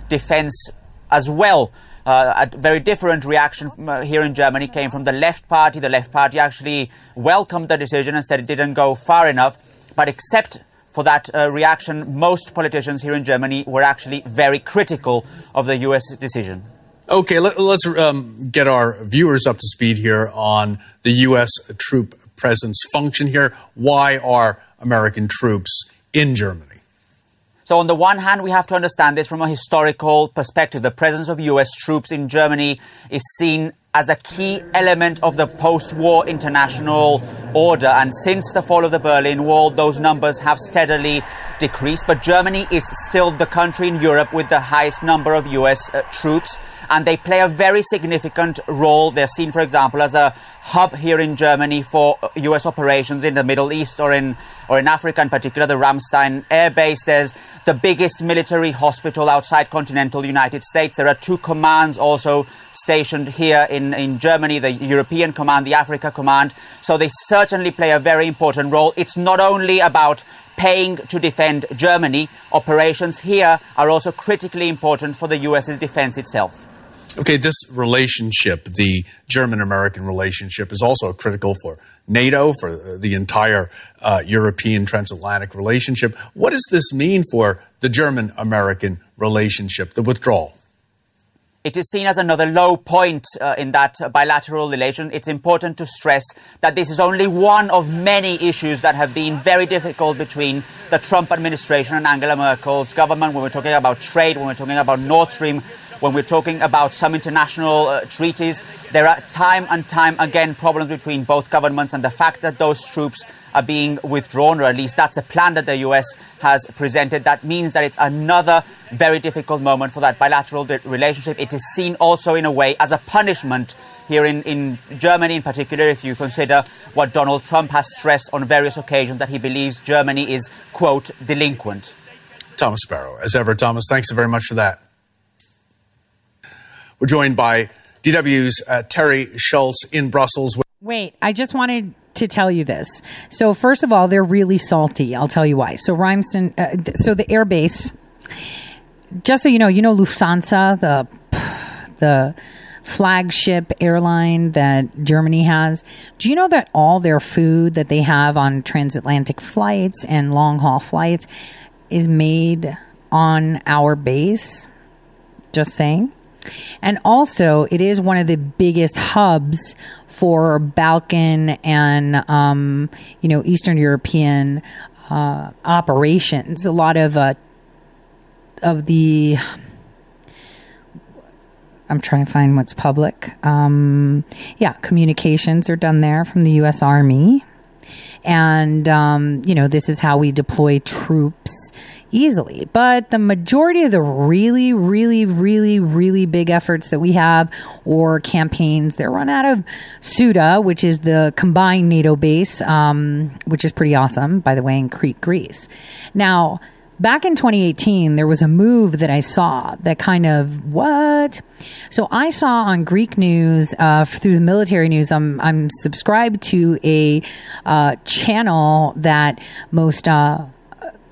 defense as well. Uh, a very different reaction from, uh, here in Germany came from the left party. The left party actually welcomed the decision and said it didn't go far enough. But except for that uh, reaction, most politicians here in Germany were actually very critical of the U.S. decision. Okay, let, us um, get our viewers up to speed here on the U.S. troop presence function here. Why are American troops in Germany? So, on the one hand, we have to understand this from a historical perspective. The presence of US troops in Germany is seen as a key element of the post war international order. And since the fall of the Berlin Wall, those numbers have steadily decreased. But Germany is still the country in Europe with the highest number of US uh, troops and they play a very significant role. They're seen, for example, as a hub here in Germany for U.S. operations in the Middle East or in or in Africa, in particular, the Ramstein Air Base. There's the biggest military hospital outside continental United States. There are two commands also stationed here in, in Germany, the European Command, the Africa Command. So they certainly play a very important role. It's not only about paying to defend Germany. Operations here are also critically important for the US's defense itself. Okay, this relationship, the German American relationship, is also critical for NATO, for the entire uh, European transatlantic relationship. What does this mean for the German American relationship, the withdrawal? It is seen as another low point uh, in that bilateral relation. It's important to stress that this is only one of many issues that have been very difficult between the Trump administration and Angela Merkel's government when we're talking about trade, when we're talking about Nord Stream when we're talking about some international uh, treaties, there are time and time again problems between both governments, and the fact that those troops are being withdrawn, or at least that's the plan that the US has presented, that means that it's another very difficult moment for that bilateral relationship. It is seen also in a way as a punishment here in, in Germany, in particular, if you consider what Donald Trump has stressed on various occasions that he believes Germany is, quote, delinquent. Thomas Sparrow. As ever, Thomas, thanks very much for that. We're joined by DW's uh, Teri Schultz in Brussels. Wait, I just wanted to tell you this. So first of all, they're really salty. I'll tell you why. So Ramstein, uh, so the airbase. Just so you know, you know Lufthansa, the the flagship airline that Germany has. Do you know that all their food that they have on transatlantic flights and long haul flights is made on our base? Just saying. And also, it is one of the biggest hubs for Balkan and, um, you know, Eastern European uh, operations. A lot of uh, of the I'm trying to find what's public. Um, yeah, communications are done there from the U.S. Army. And, um, you know, this is how we deploy troops easily. But the majority of the really, really, really, really big efforts that we have or campaigns, they're run out of Souda, which is the combined NATO base, um, which is pretty awesome, by the way, in Crete, Greece. Now, back in 2018, there was a move that I saw that kind of what? So I saw on Greek news uh, through the military news. I'm I'm subscribed to a uh, channel that most. Uh,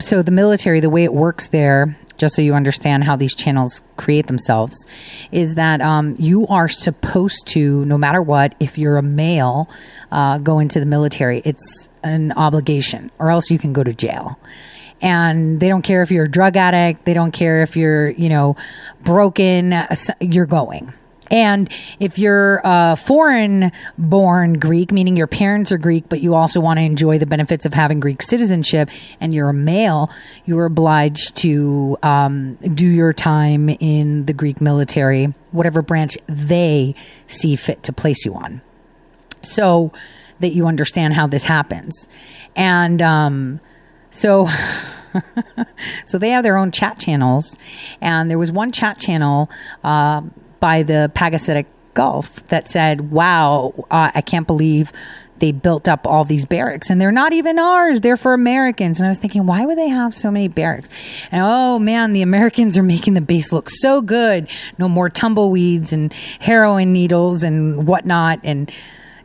so the military, the way it works there. Just so you understand how these channels create themselves, is that um, you are supposed to, no matter what, if you're a male, uh, go into the military. It's an obligation, or else you can go to jail and they don't care if you're a drug addict they don't care if you're you know broken you're going and if you're a foreign born Greek, meaning your parents are Greek, but you also want to enjoy the benefits of having Greek citizenship, and you're a male, you are obliged to um, do your time in the Greek military, whatever branch they see fit to place you on. So that you understand how this happens. And, um, so, so they have their own chat channels, and there was one chat channel uh, by the Pagasetic Gulf that said, "Wow, uh, I can't believe." They built up all these barracks and they're not even ours. They're for Americans. And I was thinking, why would they have so many barracks? And oh man, the Americans are making the base look so good. No more tumbleweeds and heroin needles and whatnot. And,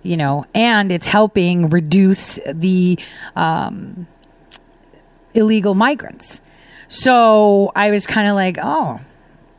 you know, and it's helping reduce the, um, illegal migrants. So I was kind of like, oh,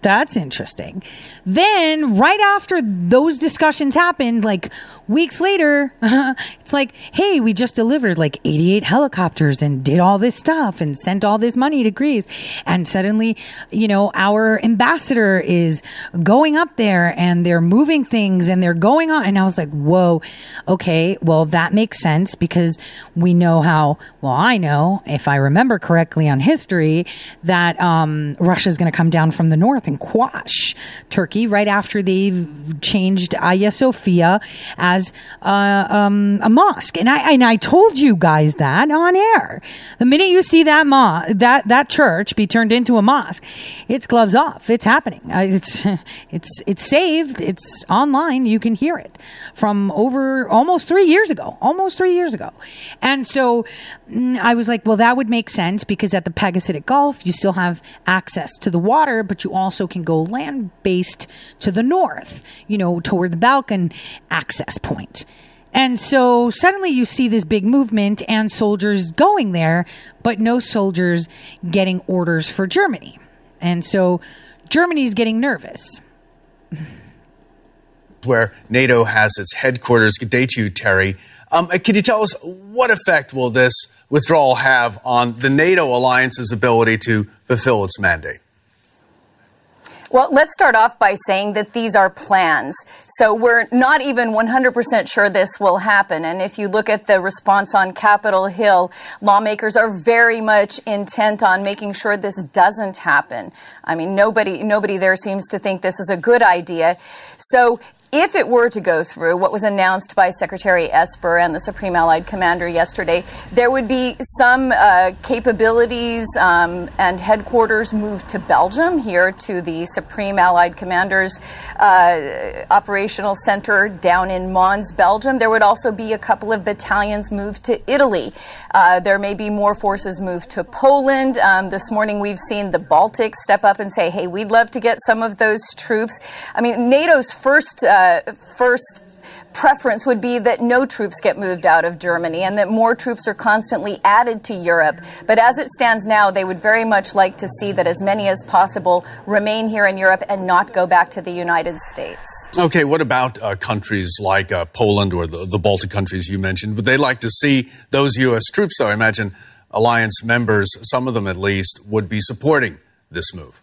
that's interesting. Then, right after those discussions happened, like weeks later, it's like, hey, we just delivered like 88 helicopters and did all this stuff and sent all this money to Greece. And suddenly, you know, our ambassador is going up there and they're moving things and they're going on. And I was like, whoa, okay, well, that makes sense because we know how, well, I know, if I remember correctly on history, that um, Russia's going to come down from the north and quash Turkey right after they've changed Hagia Sophia as uh, um, a mosque. And I and I told you guys that on air. The minute you see that mo- that that church be turned into a mosque, it's gloves off. It's happening. Uh, it's it's it's saved. It's online. You can hear it from over almost three years ago. Almost three years ago. And so mm, I was like, well, that would make sense because at the Pagasetic Gulf, you still have access to the water, but you also can go land based to the north, you know, toward the Balkan access point. And so suddenly you see this big movement and soldiers going there, but no soldiers getting orders for Germany. And so Germany's getting nervous. Where NATO has its headquarters. Good day to you, Teri. Um, can you tell us what effect will this withdrawal have on the NATO alliance's ability to fulfill its mandate? Well, let's start off by saying that these are plans. So we're not even 100% sure this will happen. And if you look at the response on Capitol Hill, lawmakers are very much intent on making sure this doesn't happen. I mean, nobody, nobody there seems to think this is a good idea. So if it were to go through what was announced by Secretary Esper and the Supreme Allied Commander yesterday, there would be some uh, capabilities um, and headquarters moved to Belgium, here to the Supreme Allied Commander's uh, operational center down in Mons, Belgium. There would also be a couple of battalions moved to Italy. Uh, there may be more forces moved to Poland. Um, this morning we've seen the Baltics step up and say, hey, we'd love to get some of those troops. I mean, NATO's first uh, first preference would be that no troops get moved out of Germany and that more troops are constantly added to Europe. But as it stands now, they would very much like to see that as many as possible remain here in Europe and not go back to the United States. Okay, what about uh, countries like uh, Poland or the, the Baltic countries you mentioned? Would they like to see those U.S. troops, though? I imagine alliance members, some of them at least, would be supporting this move.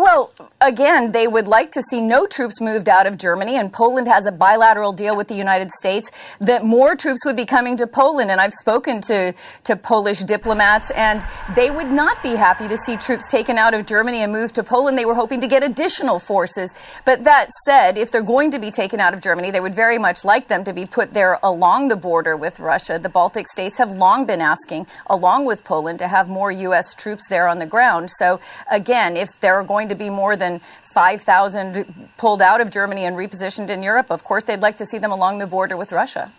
Well, again, they would like to see no troops moved out of Germany, and Poland has a bilateral deal with the United States that more troops would be coming to Poland. And I've spoken to, to Polish diplomats, and they would not be happy to see troops taken out of Germany and moved to Poland. They were hoping to get additional forces. But that said, if they're going to be taken out of Germany, they would very much like them to be put there along the border with Russia. The Baltic states have long been asking, along with Poland, to have more U.S. troops there on the ground. So, again, if there are going to be more than 5,000 pulled out of Germany and repositioned in Europe, of course they'd like to see them along the border with Russia.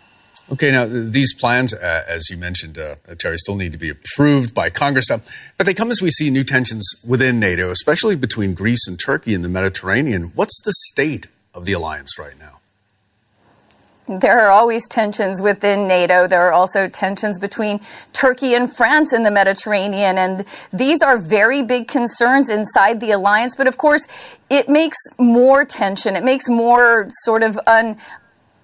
Okay, now these plans, uh, as you mentioned, uh, Teri, still need to be approved by Congress. Uh, but they come as we see new tensions within NATO, especially between Greece and Turkey in the Mediterranean. What's the state of the alliance right now? There are always tensions within NATO. There are also tensions between Turkey and France in the Mediterranean. And these are very big concerns inside the alliance. But of course, it makes more tension. It makes more sort of un,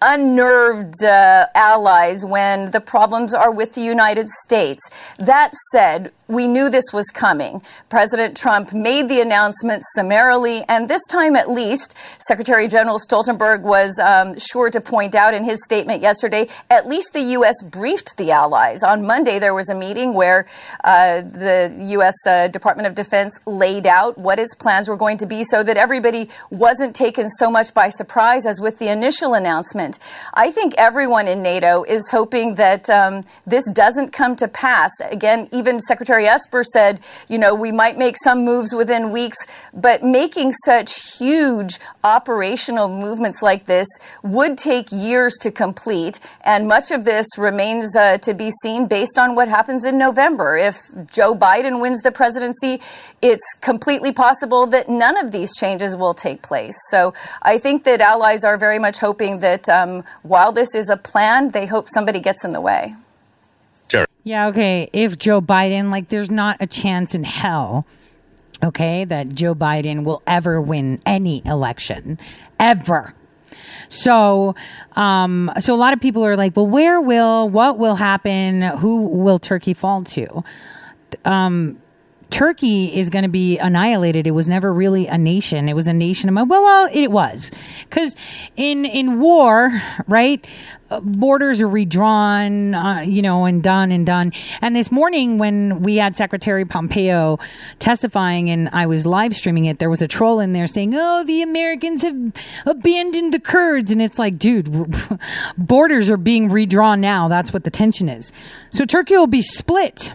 unnerved uh, allies when the problems are with the United States. That said, we knew this was coming. President Trump made the announcement summarily, and this time at least, Secretary General Stoltenberg was um, sure to point out in his statement yesterday at least the U.S. briefed the allies. On Monday, there was a meeting where uh, the U.S. Uh, Department of Defense laid out what his plans were going to be so that everybody wasn't taken so much by surprise as with the initial announcement. I think everyone in NATO is hoping that um, this doesn't come to pass. Again, even Secretary Secretary Esper said, you know, we might make some moves within weeks, but making such huge operational movements like this would take years to complete. And much of this remains uh, to be seen based on what happens in November. If Joe Biden wins the presidency, it's completely possible that none of these changes will take place. So I think that allies are very much hoping that um, while this is a plan, they hope somebody gets in the way. Sure. Yeah, okay. If Joe Biden, like, there's not a chance in hell, okay, that Joe Biden will ever win any election, ever. So, um, so a lot of people are like, well, where will, what will happen? Who will Turkey fall to? Um, Turkey is going to be annihilated. It was never really a nation. It was a nation well, well, it was. Cause in, in war, right? borders are redrawn, uh, you know, and done and done. And this morning, when we had Secretary Pompeo testifying and I was live streaming it, there was a troll in there saying, "Oh, the Americans have abandoned the Kurds," and it's like, dude, borders are being redrawn now. That's what the tension is. So Turkey will be split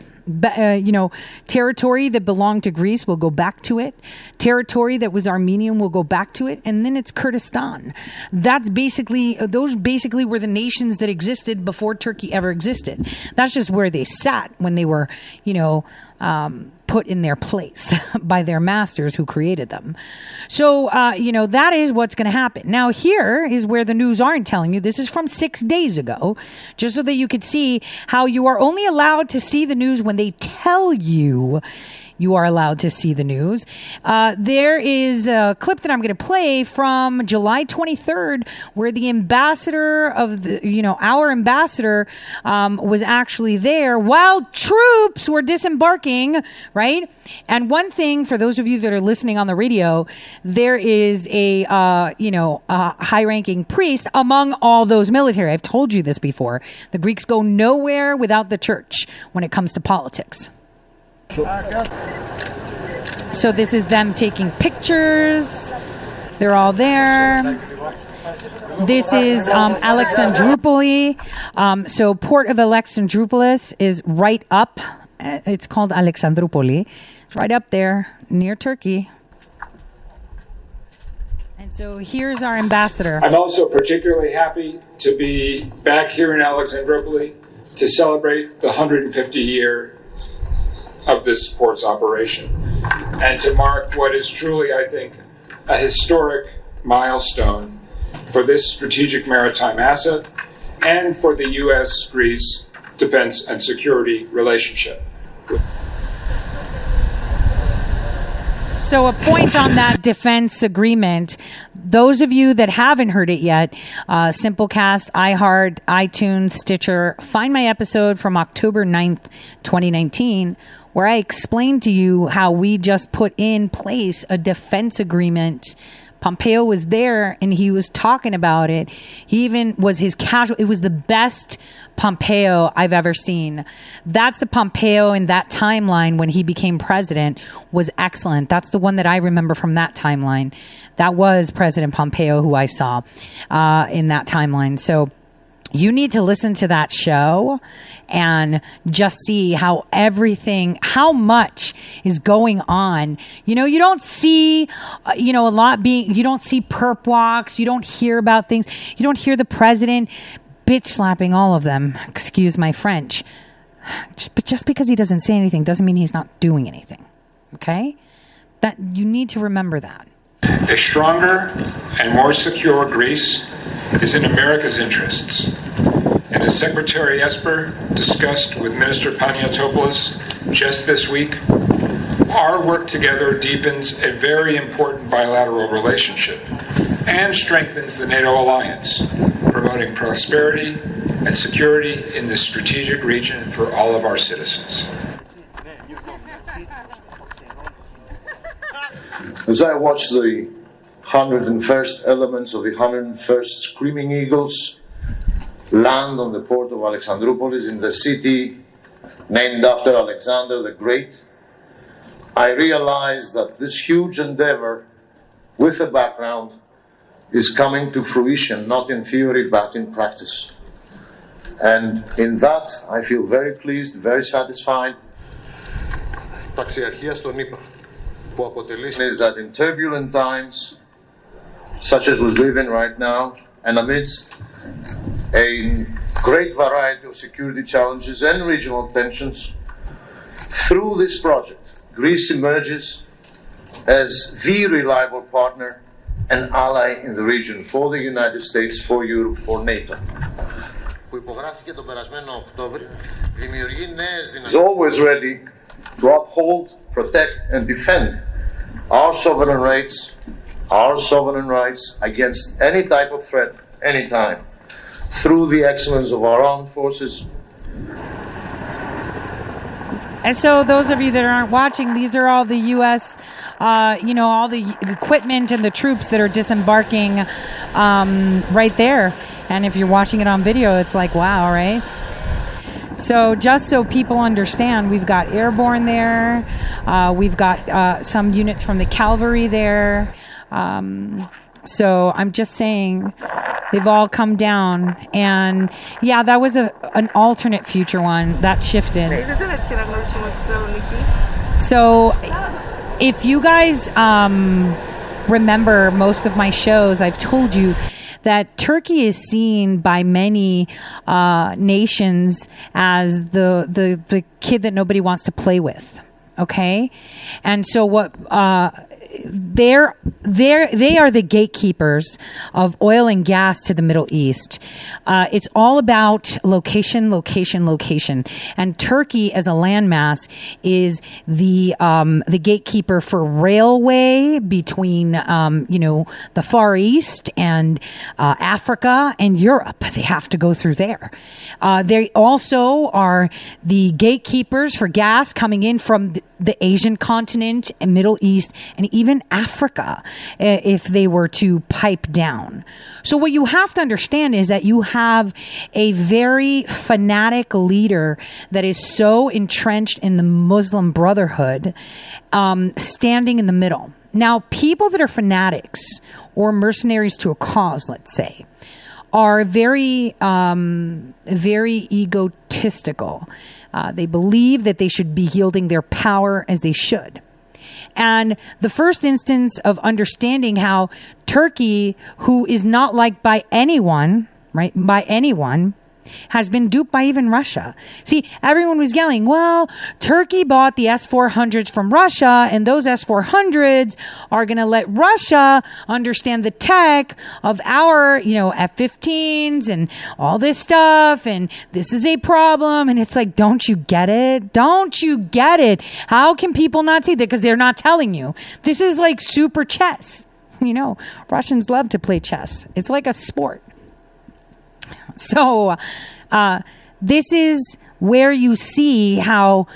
uh, you know, territory that belonged to Greece will go back to it. Territory that was Armenian will go back to it, and then it's Kurdistan. That's basically uh, those basically were the nations that existed before Turkey ever existed. That's just where they sat when they were, you know. Um, put in their place by their masters who created them. So, uh, you know, that is what's going to happen. Now, here is where the news aren't telling you. This is from six days ago, just so that you could see how you are only allowed to see the news when they tell you you are allowed to see the news. Uh, there is a clip that I'm going to play from July 23rd, where the ambassador of the, you know, our ambassador um, was actually there while troops were disembarking, right? And one thing for those of you that are listening on the radio, there is a, uh, you know, high ranking priest among all those military. I've told you this before. The Greeks go nowhere without the church when it comes to politics. So this is them taking pictures. They're all there. This is um, Alexandroupoli. Um, so port of Alexandroupolis is right up. Uh, it's called Alexandroupoli. It's right up there near Turkey. And so here's our ambassador. I'm also particularly happy to be back here in Alexandroupoli to celebrate the 150 year of this sports operation and to mark what is truly, I think, a historic milestone for this strategic maritime asset and for the U.S. Greece defense and security relationship. So, a point on that defense agreement those of you that haven't heard it yet, uh, Simplecast, iHeart, iTunes, Stitcher, find my episode from October 9th, 2019, where I explained to you how we just put in place a defense agreement. Pompeo was there and he was talking about it. He even was his casual. It was the best Pompeo I've ever seen. That's the Pompeo in that timeline when he became president was excellent. That's the one that I remember from that timeline. That was President Pompeo who I saw uh, in that timeline. So you need to listen to that show and just see how everything, how much is going on. You know, you don't see, uh, you know, a lot being, you don't see perp walks, you don't hear about things, you don't hear the president bitch slapping all of them. Excuse my French. Just, but just because he doesn't say anything doesn't mean he's not doing anything. Okay? That you need to remember that. A stronger and more secure Greece is in America's interests. And as Secretary Esper discussed with Minister Panagiotopoulos just this week, our work together deepens a very important bilateral relationship and strengthens the NATO alliance, promoting prosperity and security in this strategic region for all of our citizens. As I watch the 101st elements of the 101st Screaming Eagles land on the port of Alexandroupolis in the city named after Alexander the Great, I realize that this huge endeavor with a background is coming to fruition, not in theory, but in practice. And in that, I feel very pleased, very satisfied. Ταξιαρχία στον ΗΠΑ που αποτελεί is that in turbulent times, such as we live in right now, and amidst a great variety of security challenges and regional tensions, through this project, Greece emerges as the reliable partner and ally in the region for the United States, for Europe, for NATO. που υπογράφηκε τον περασμένο Οκτώβριο, δημιουργεί νέες δυνατότητες. Is always ready to uphold, protect and defend our sovereign rights, our sovereign rights against any type of threat, anytime, through the excellence of our armed forces. And so, those of you that aren't watching, these are all the U.S. Uh, you know, all the equipment and the troops that are disembarking um, right there. And if you're watching it on video, it's like, wow, right? So, just so people understand, we've got airborne there, uh, we've got uh, some units from the cavalry there. Um, so, I'm just saying they've all come down. And yeah, that was a, an alternate future one that shifted. So, if you guys um, remember most of my shows, I've told you that Turkey is seen by many uh, nations as the, the the kid that nobody wants to play with. Okay, and so what? Uh, they're they're they are the gatekeepers of oil and gas to the Middle East. Uh, it's all about location, location, location, and Turkey as a landmass is the um, the gatekeeper for railway between um, you know the Far East and uh, Africa and Europe. They have to go through there. Uh, they also are the gatekeepers for gas coming in from the Asian continent and Middle East and even Africa if they were to pipe down. So what you have to understand is that you have a very fanatic leader that is so entrenched in the Muslim Brotherhood, um, standing in the middle. Now, people that are fanatics or mercenaries to a cause, let's say, are very, um, very egotistical. Uh, they believe that they should be yielding their power as they should. And the first instance of understanding how Turkey, who is not liked by anyone, right, by anyone, has been duped by even Russia. See, everyone was yelling, well, Turkey bought the S 400s from Russia, and those S 400s are going to let Russia understand the tech of our, you know, F 15s and all this stuff, and this is a problem. And it's like, don't you get it? Don't you get it? How can people not see that? Because they're not telling you. This is like super chess. you know, Russians love to play chess. It's like a sport. So, uh, this is where you see how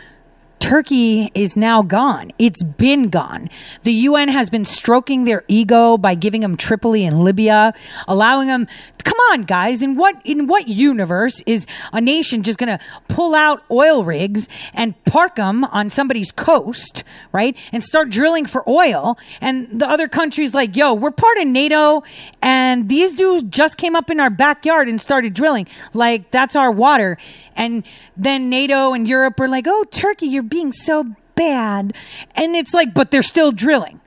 Turkey is now gone. It's been gone. The UN has been stroking their ego by giving them Tripoli and Libya, allowing them come on guys in what in what universe is a nation just going to pull out oil rigs and park them on somebody's coast right and start drilling for oil? And the other countries like yo we're part of nato and these dudes just came up in our backyard and started drilling. Like that's our water. And then nato and europe are like oh turkey you're being so bad. And it's like but they're still drilling.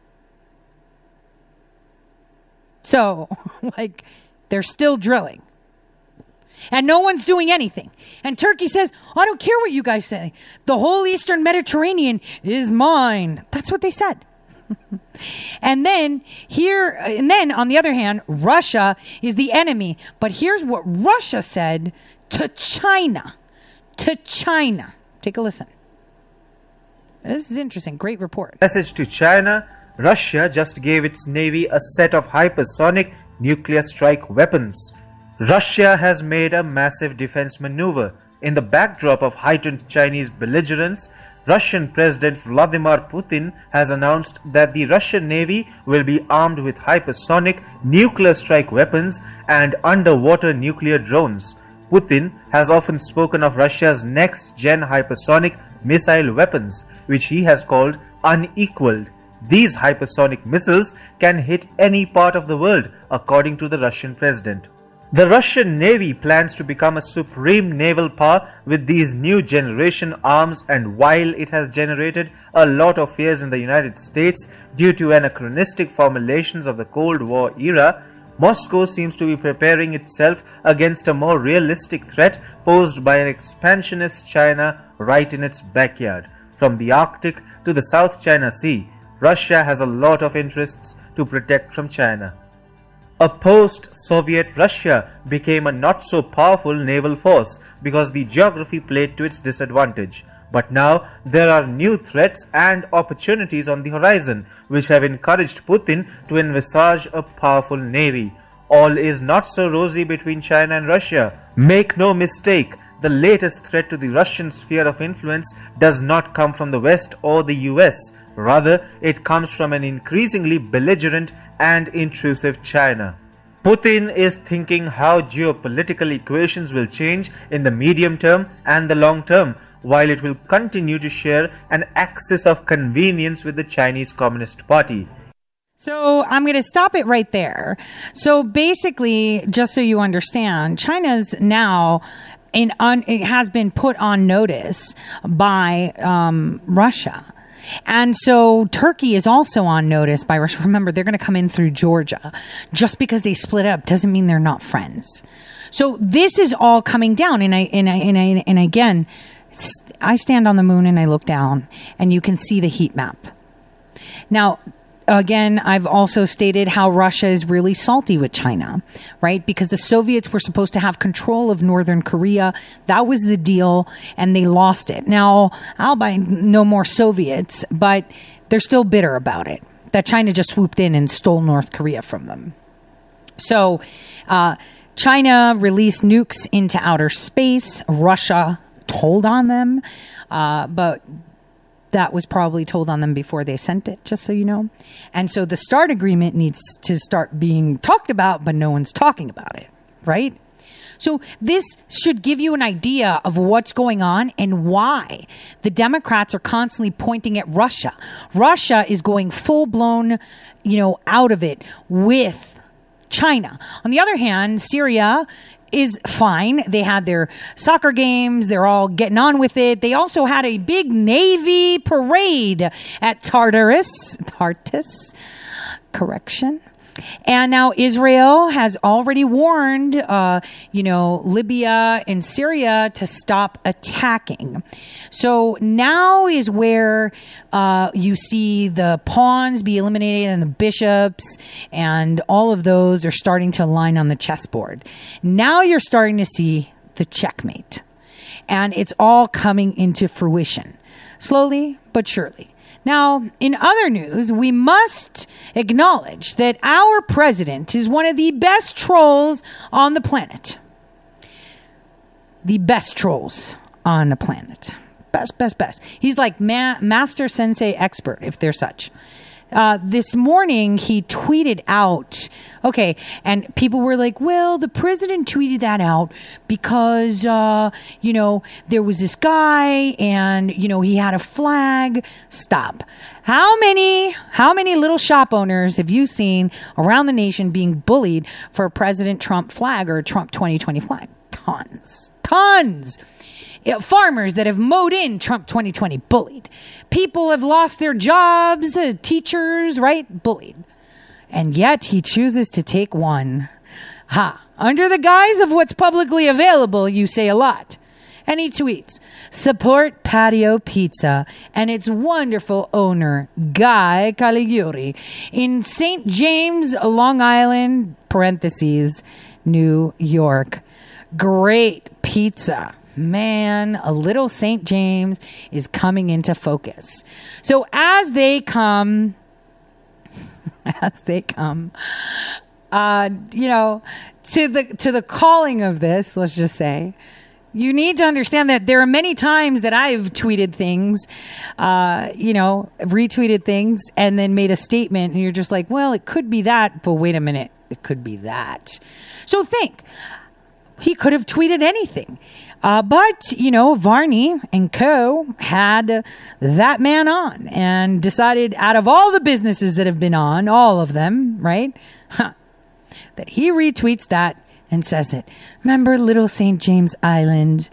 So like they're still drilling. And no one's doing anything. And Turkey says, I don't care what you guys say. The whole Eastern Mediterranean is mine. That's what they said. and then here, and then on the other hand, Russia is the enemy. But here's what Russia said to China. To China. Take a listen. This is interesting. Great report. Message to China Russia just gave its navy a set of hypersonic nuclear strike weapons. Russia has made a massive defense maneuver. In the backdrop of heightened Chinese belligerence, Russian President Vladimir Putin has announced that the Russian Navy will be armed with hypersonic nuclear strike weapons and underwater nuclear drones. Putin has often spoken of Russia's next gen hypersonic missile weapons, which he has called unequaled. These hypersonic missiles can hit any part of the world, according to the Russian president. The Russian Navy plans to become a supreme naval power with these new generation arms and while it has generated a lot of fears in the United States due to anachronistic formulations of the Cold War era, Moscow seems to be preparing itself against a more realistic threat posed by an expansionist China right in its backyard. From the Arctic to the South China Sea, Russia has a lot of interests to protect from China. A post-Soviet Russia became a not so powerful naval force because the geography played to its disadvantage. But now there are new threats and opportunities on the horizon which have encouraged Putin to envisage a powerful navy. All is not so rosy between China and Russia. Make no mistake, the latest threat to the Russian sphere of influence does not come from the West or the US. Rather, it comes from an increasingly belligerent and intrusive China. Putin is thinking how geopolitical equations will change in the medium term and the long term, while it will continue to share an axis of convenience with the Chinese Communist Party. So I'm going to stop it right there. So basically, just so you understand, China's now in un, it has been put on notice by um, Russia and so Turkey is also on notice by Russia. Remember, they're going to come in through Georgia. Just because they split up doesn't mean they're not friends. So this is all coming down. And I, and I, and I, and again, I stand on the moon and I look down and you can see the heat map. Now, again, I've also stated how Russia is really salty with China, right? Because the Soviets were supposed to have control of Northern Korea. That was the deal, and they lost it. Now, I'll buy no more Soviets, but they're still bitter about it that China just swooped in and stole North Korea from them. So, uh, China released nukes into outer space. Russia told on them, uh, but that was probably told on them before they sent it, just so you know. And so the START agreement needs to start being talked about, but no one's talking about it, right? So this should give you an idea of what's going on and why the Democrats are constantly pointing at Russia. Russia is going full blown, you know, out of it with China. On the other hand, Syria is fine. They had their soccer games. They're all getting on with it. They also had a big Navy parade at Tartarus. Tartus. Correction. And now Israel has already warned, uh, you know, Libya and Syria to stop attacking. So now is where uh, you see the pawns be eliminated and the bishops and all of those are starting to align on the chessboard. Now you're starting to see the checkmate. And it's all coming into fruition slowly but surely. Now, in other news, we must acknowledge that our president is one of the best trolls on the planet. The best trolls on the planet. Best, best, best. He's like ma- master sensei expert, if there's such. Uh, this morning he tweeted out, okay, and people were like, well, the president tweeted that out because, uh, you know, there was this guy and, you know, he had a flag. Stop. How many, how many little shop owners have you seen around the nation being bullied for a President Trump flag or a Trump 2020 flag? Tons. Tons. Yeah, farmers that have mowed in Trump 2020 bullied. People have lost their jobs, uh, teachers, right? Bullied. And yet he chooses to take one. Ha. Under the guise of what's publicly available, you say a lot. And he tweets, support Patio Pizza and its wonderful owner, Guy Caligiuri, in St. James, Long Island, parentheses, New York. Great pizza man, a little St. James is coming into focus. So as they come, as they come, uh, you know, to the to the calling of this, let's just say, you need to understand that there are many times that I've tweeted things, uh, you know, retweeted things, and then made a statement, and you're just like, well, it could be that, but wait a minute, it could be that. So think, he could have tweeted anything. Uh, but, you know, Varney and co had that man on and decided out of all the businesses that have been on, all of them, right? Huh, that he retweets that and says it. Remember Little St. James Island?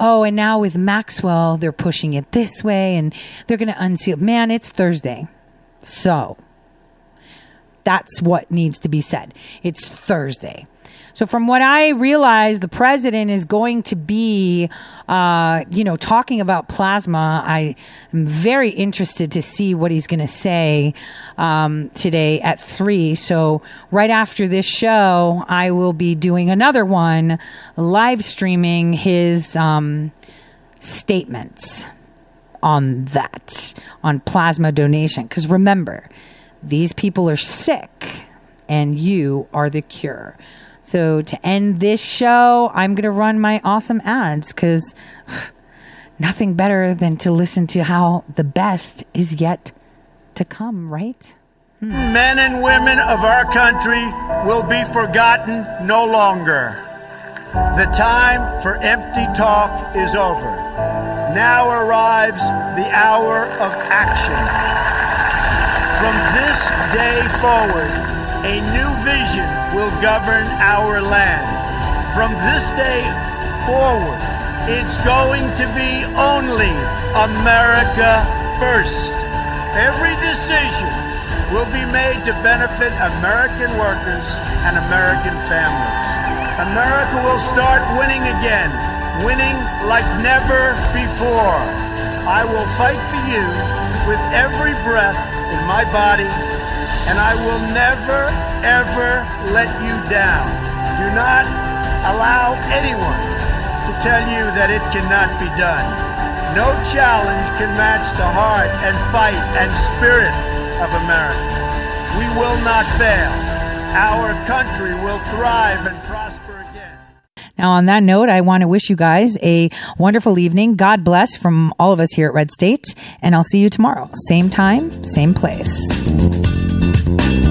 Oh, and now with Maxwell, they're pushing it this way and they're going to unseal. Man, it's Thursday. So that's what needs to be said. It's Thursday. So, from what I realize, the president is going to be, uh, you know, talking about plasma. I am very interested to see what he's going to say um, today at three. So, right after this show, I will be doing another one, live streaming his um, statements on that, on plasma donation. Because remember, these people are sick and you are the cure. So to end this show, I'm going to run my awesome ads because nothing better than to listen to how the best is yet to come, right? Hmm. Men and women of our country will be forgotten no longer. The time for empty talk is over. Now arrives the hour of action. From this day forward, a new vision will govern our land. From this day forward, it's going to be only America first. Every decision will be made to benefit American workers and American families. America will start winning again, winning like never before. I will fight for you with every breath in my body and I will never, ever let you down. Do not allow anyone to tell you that it cannot be done. No challenge can match the heart and fight and spirit of America. We will not fail. Our country will thrive and prosper again. Now, on that note, I want to wish you guys a wonderful evening. God bless from all of us here at Red State, and I'll see you tomorrow. Same time, same place. Thank you.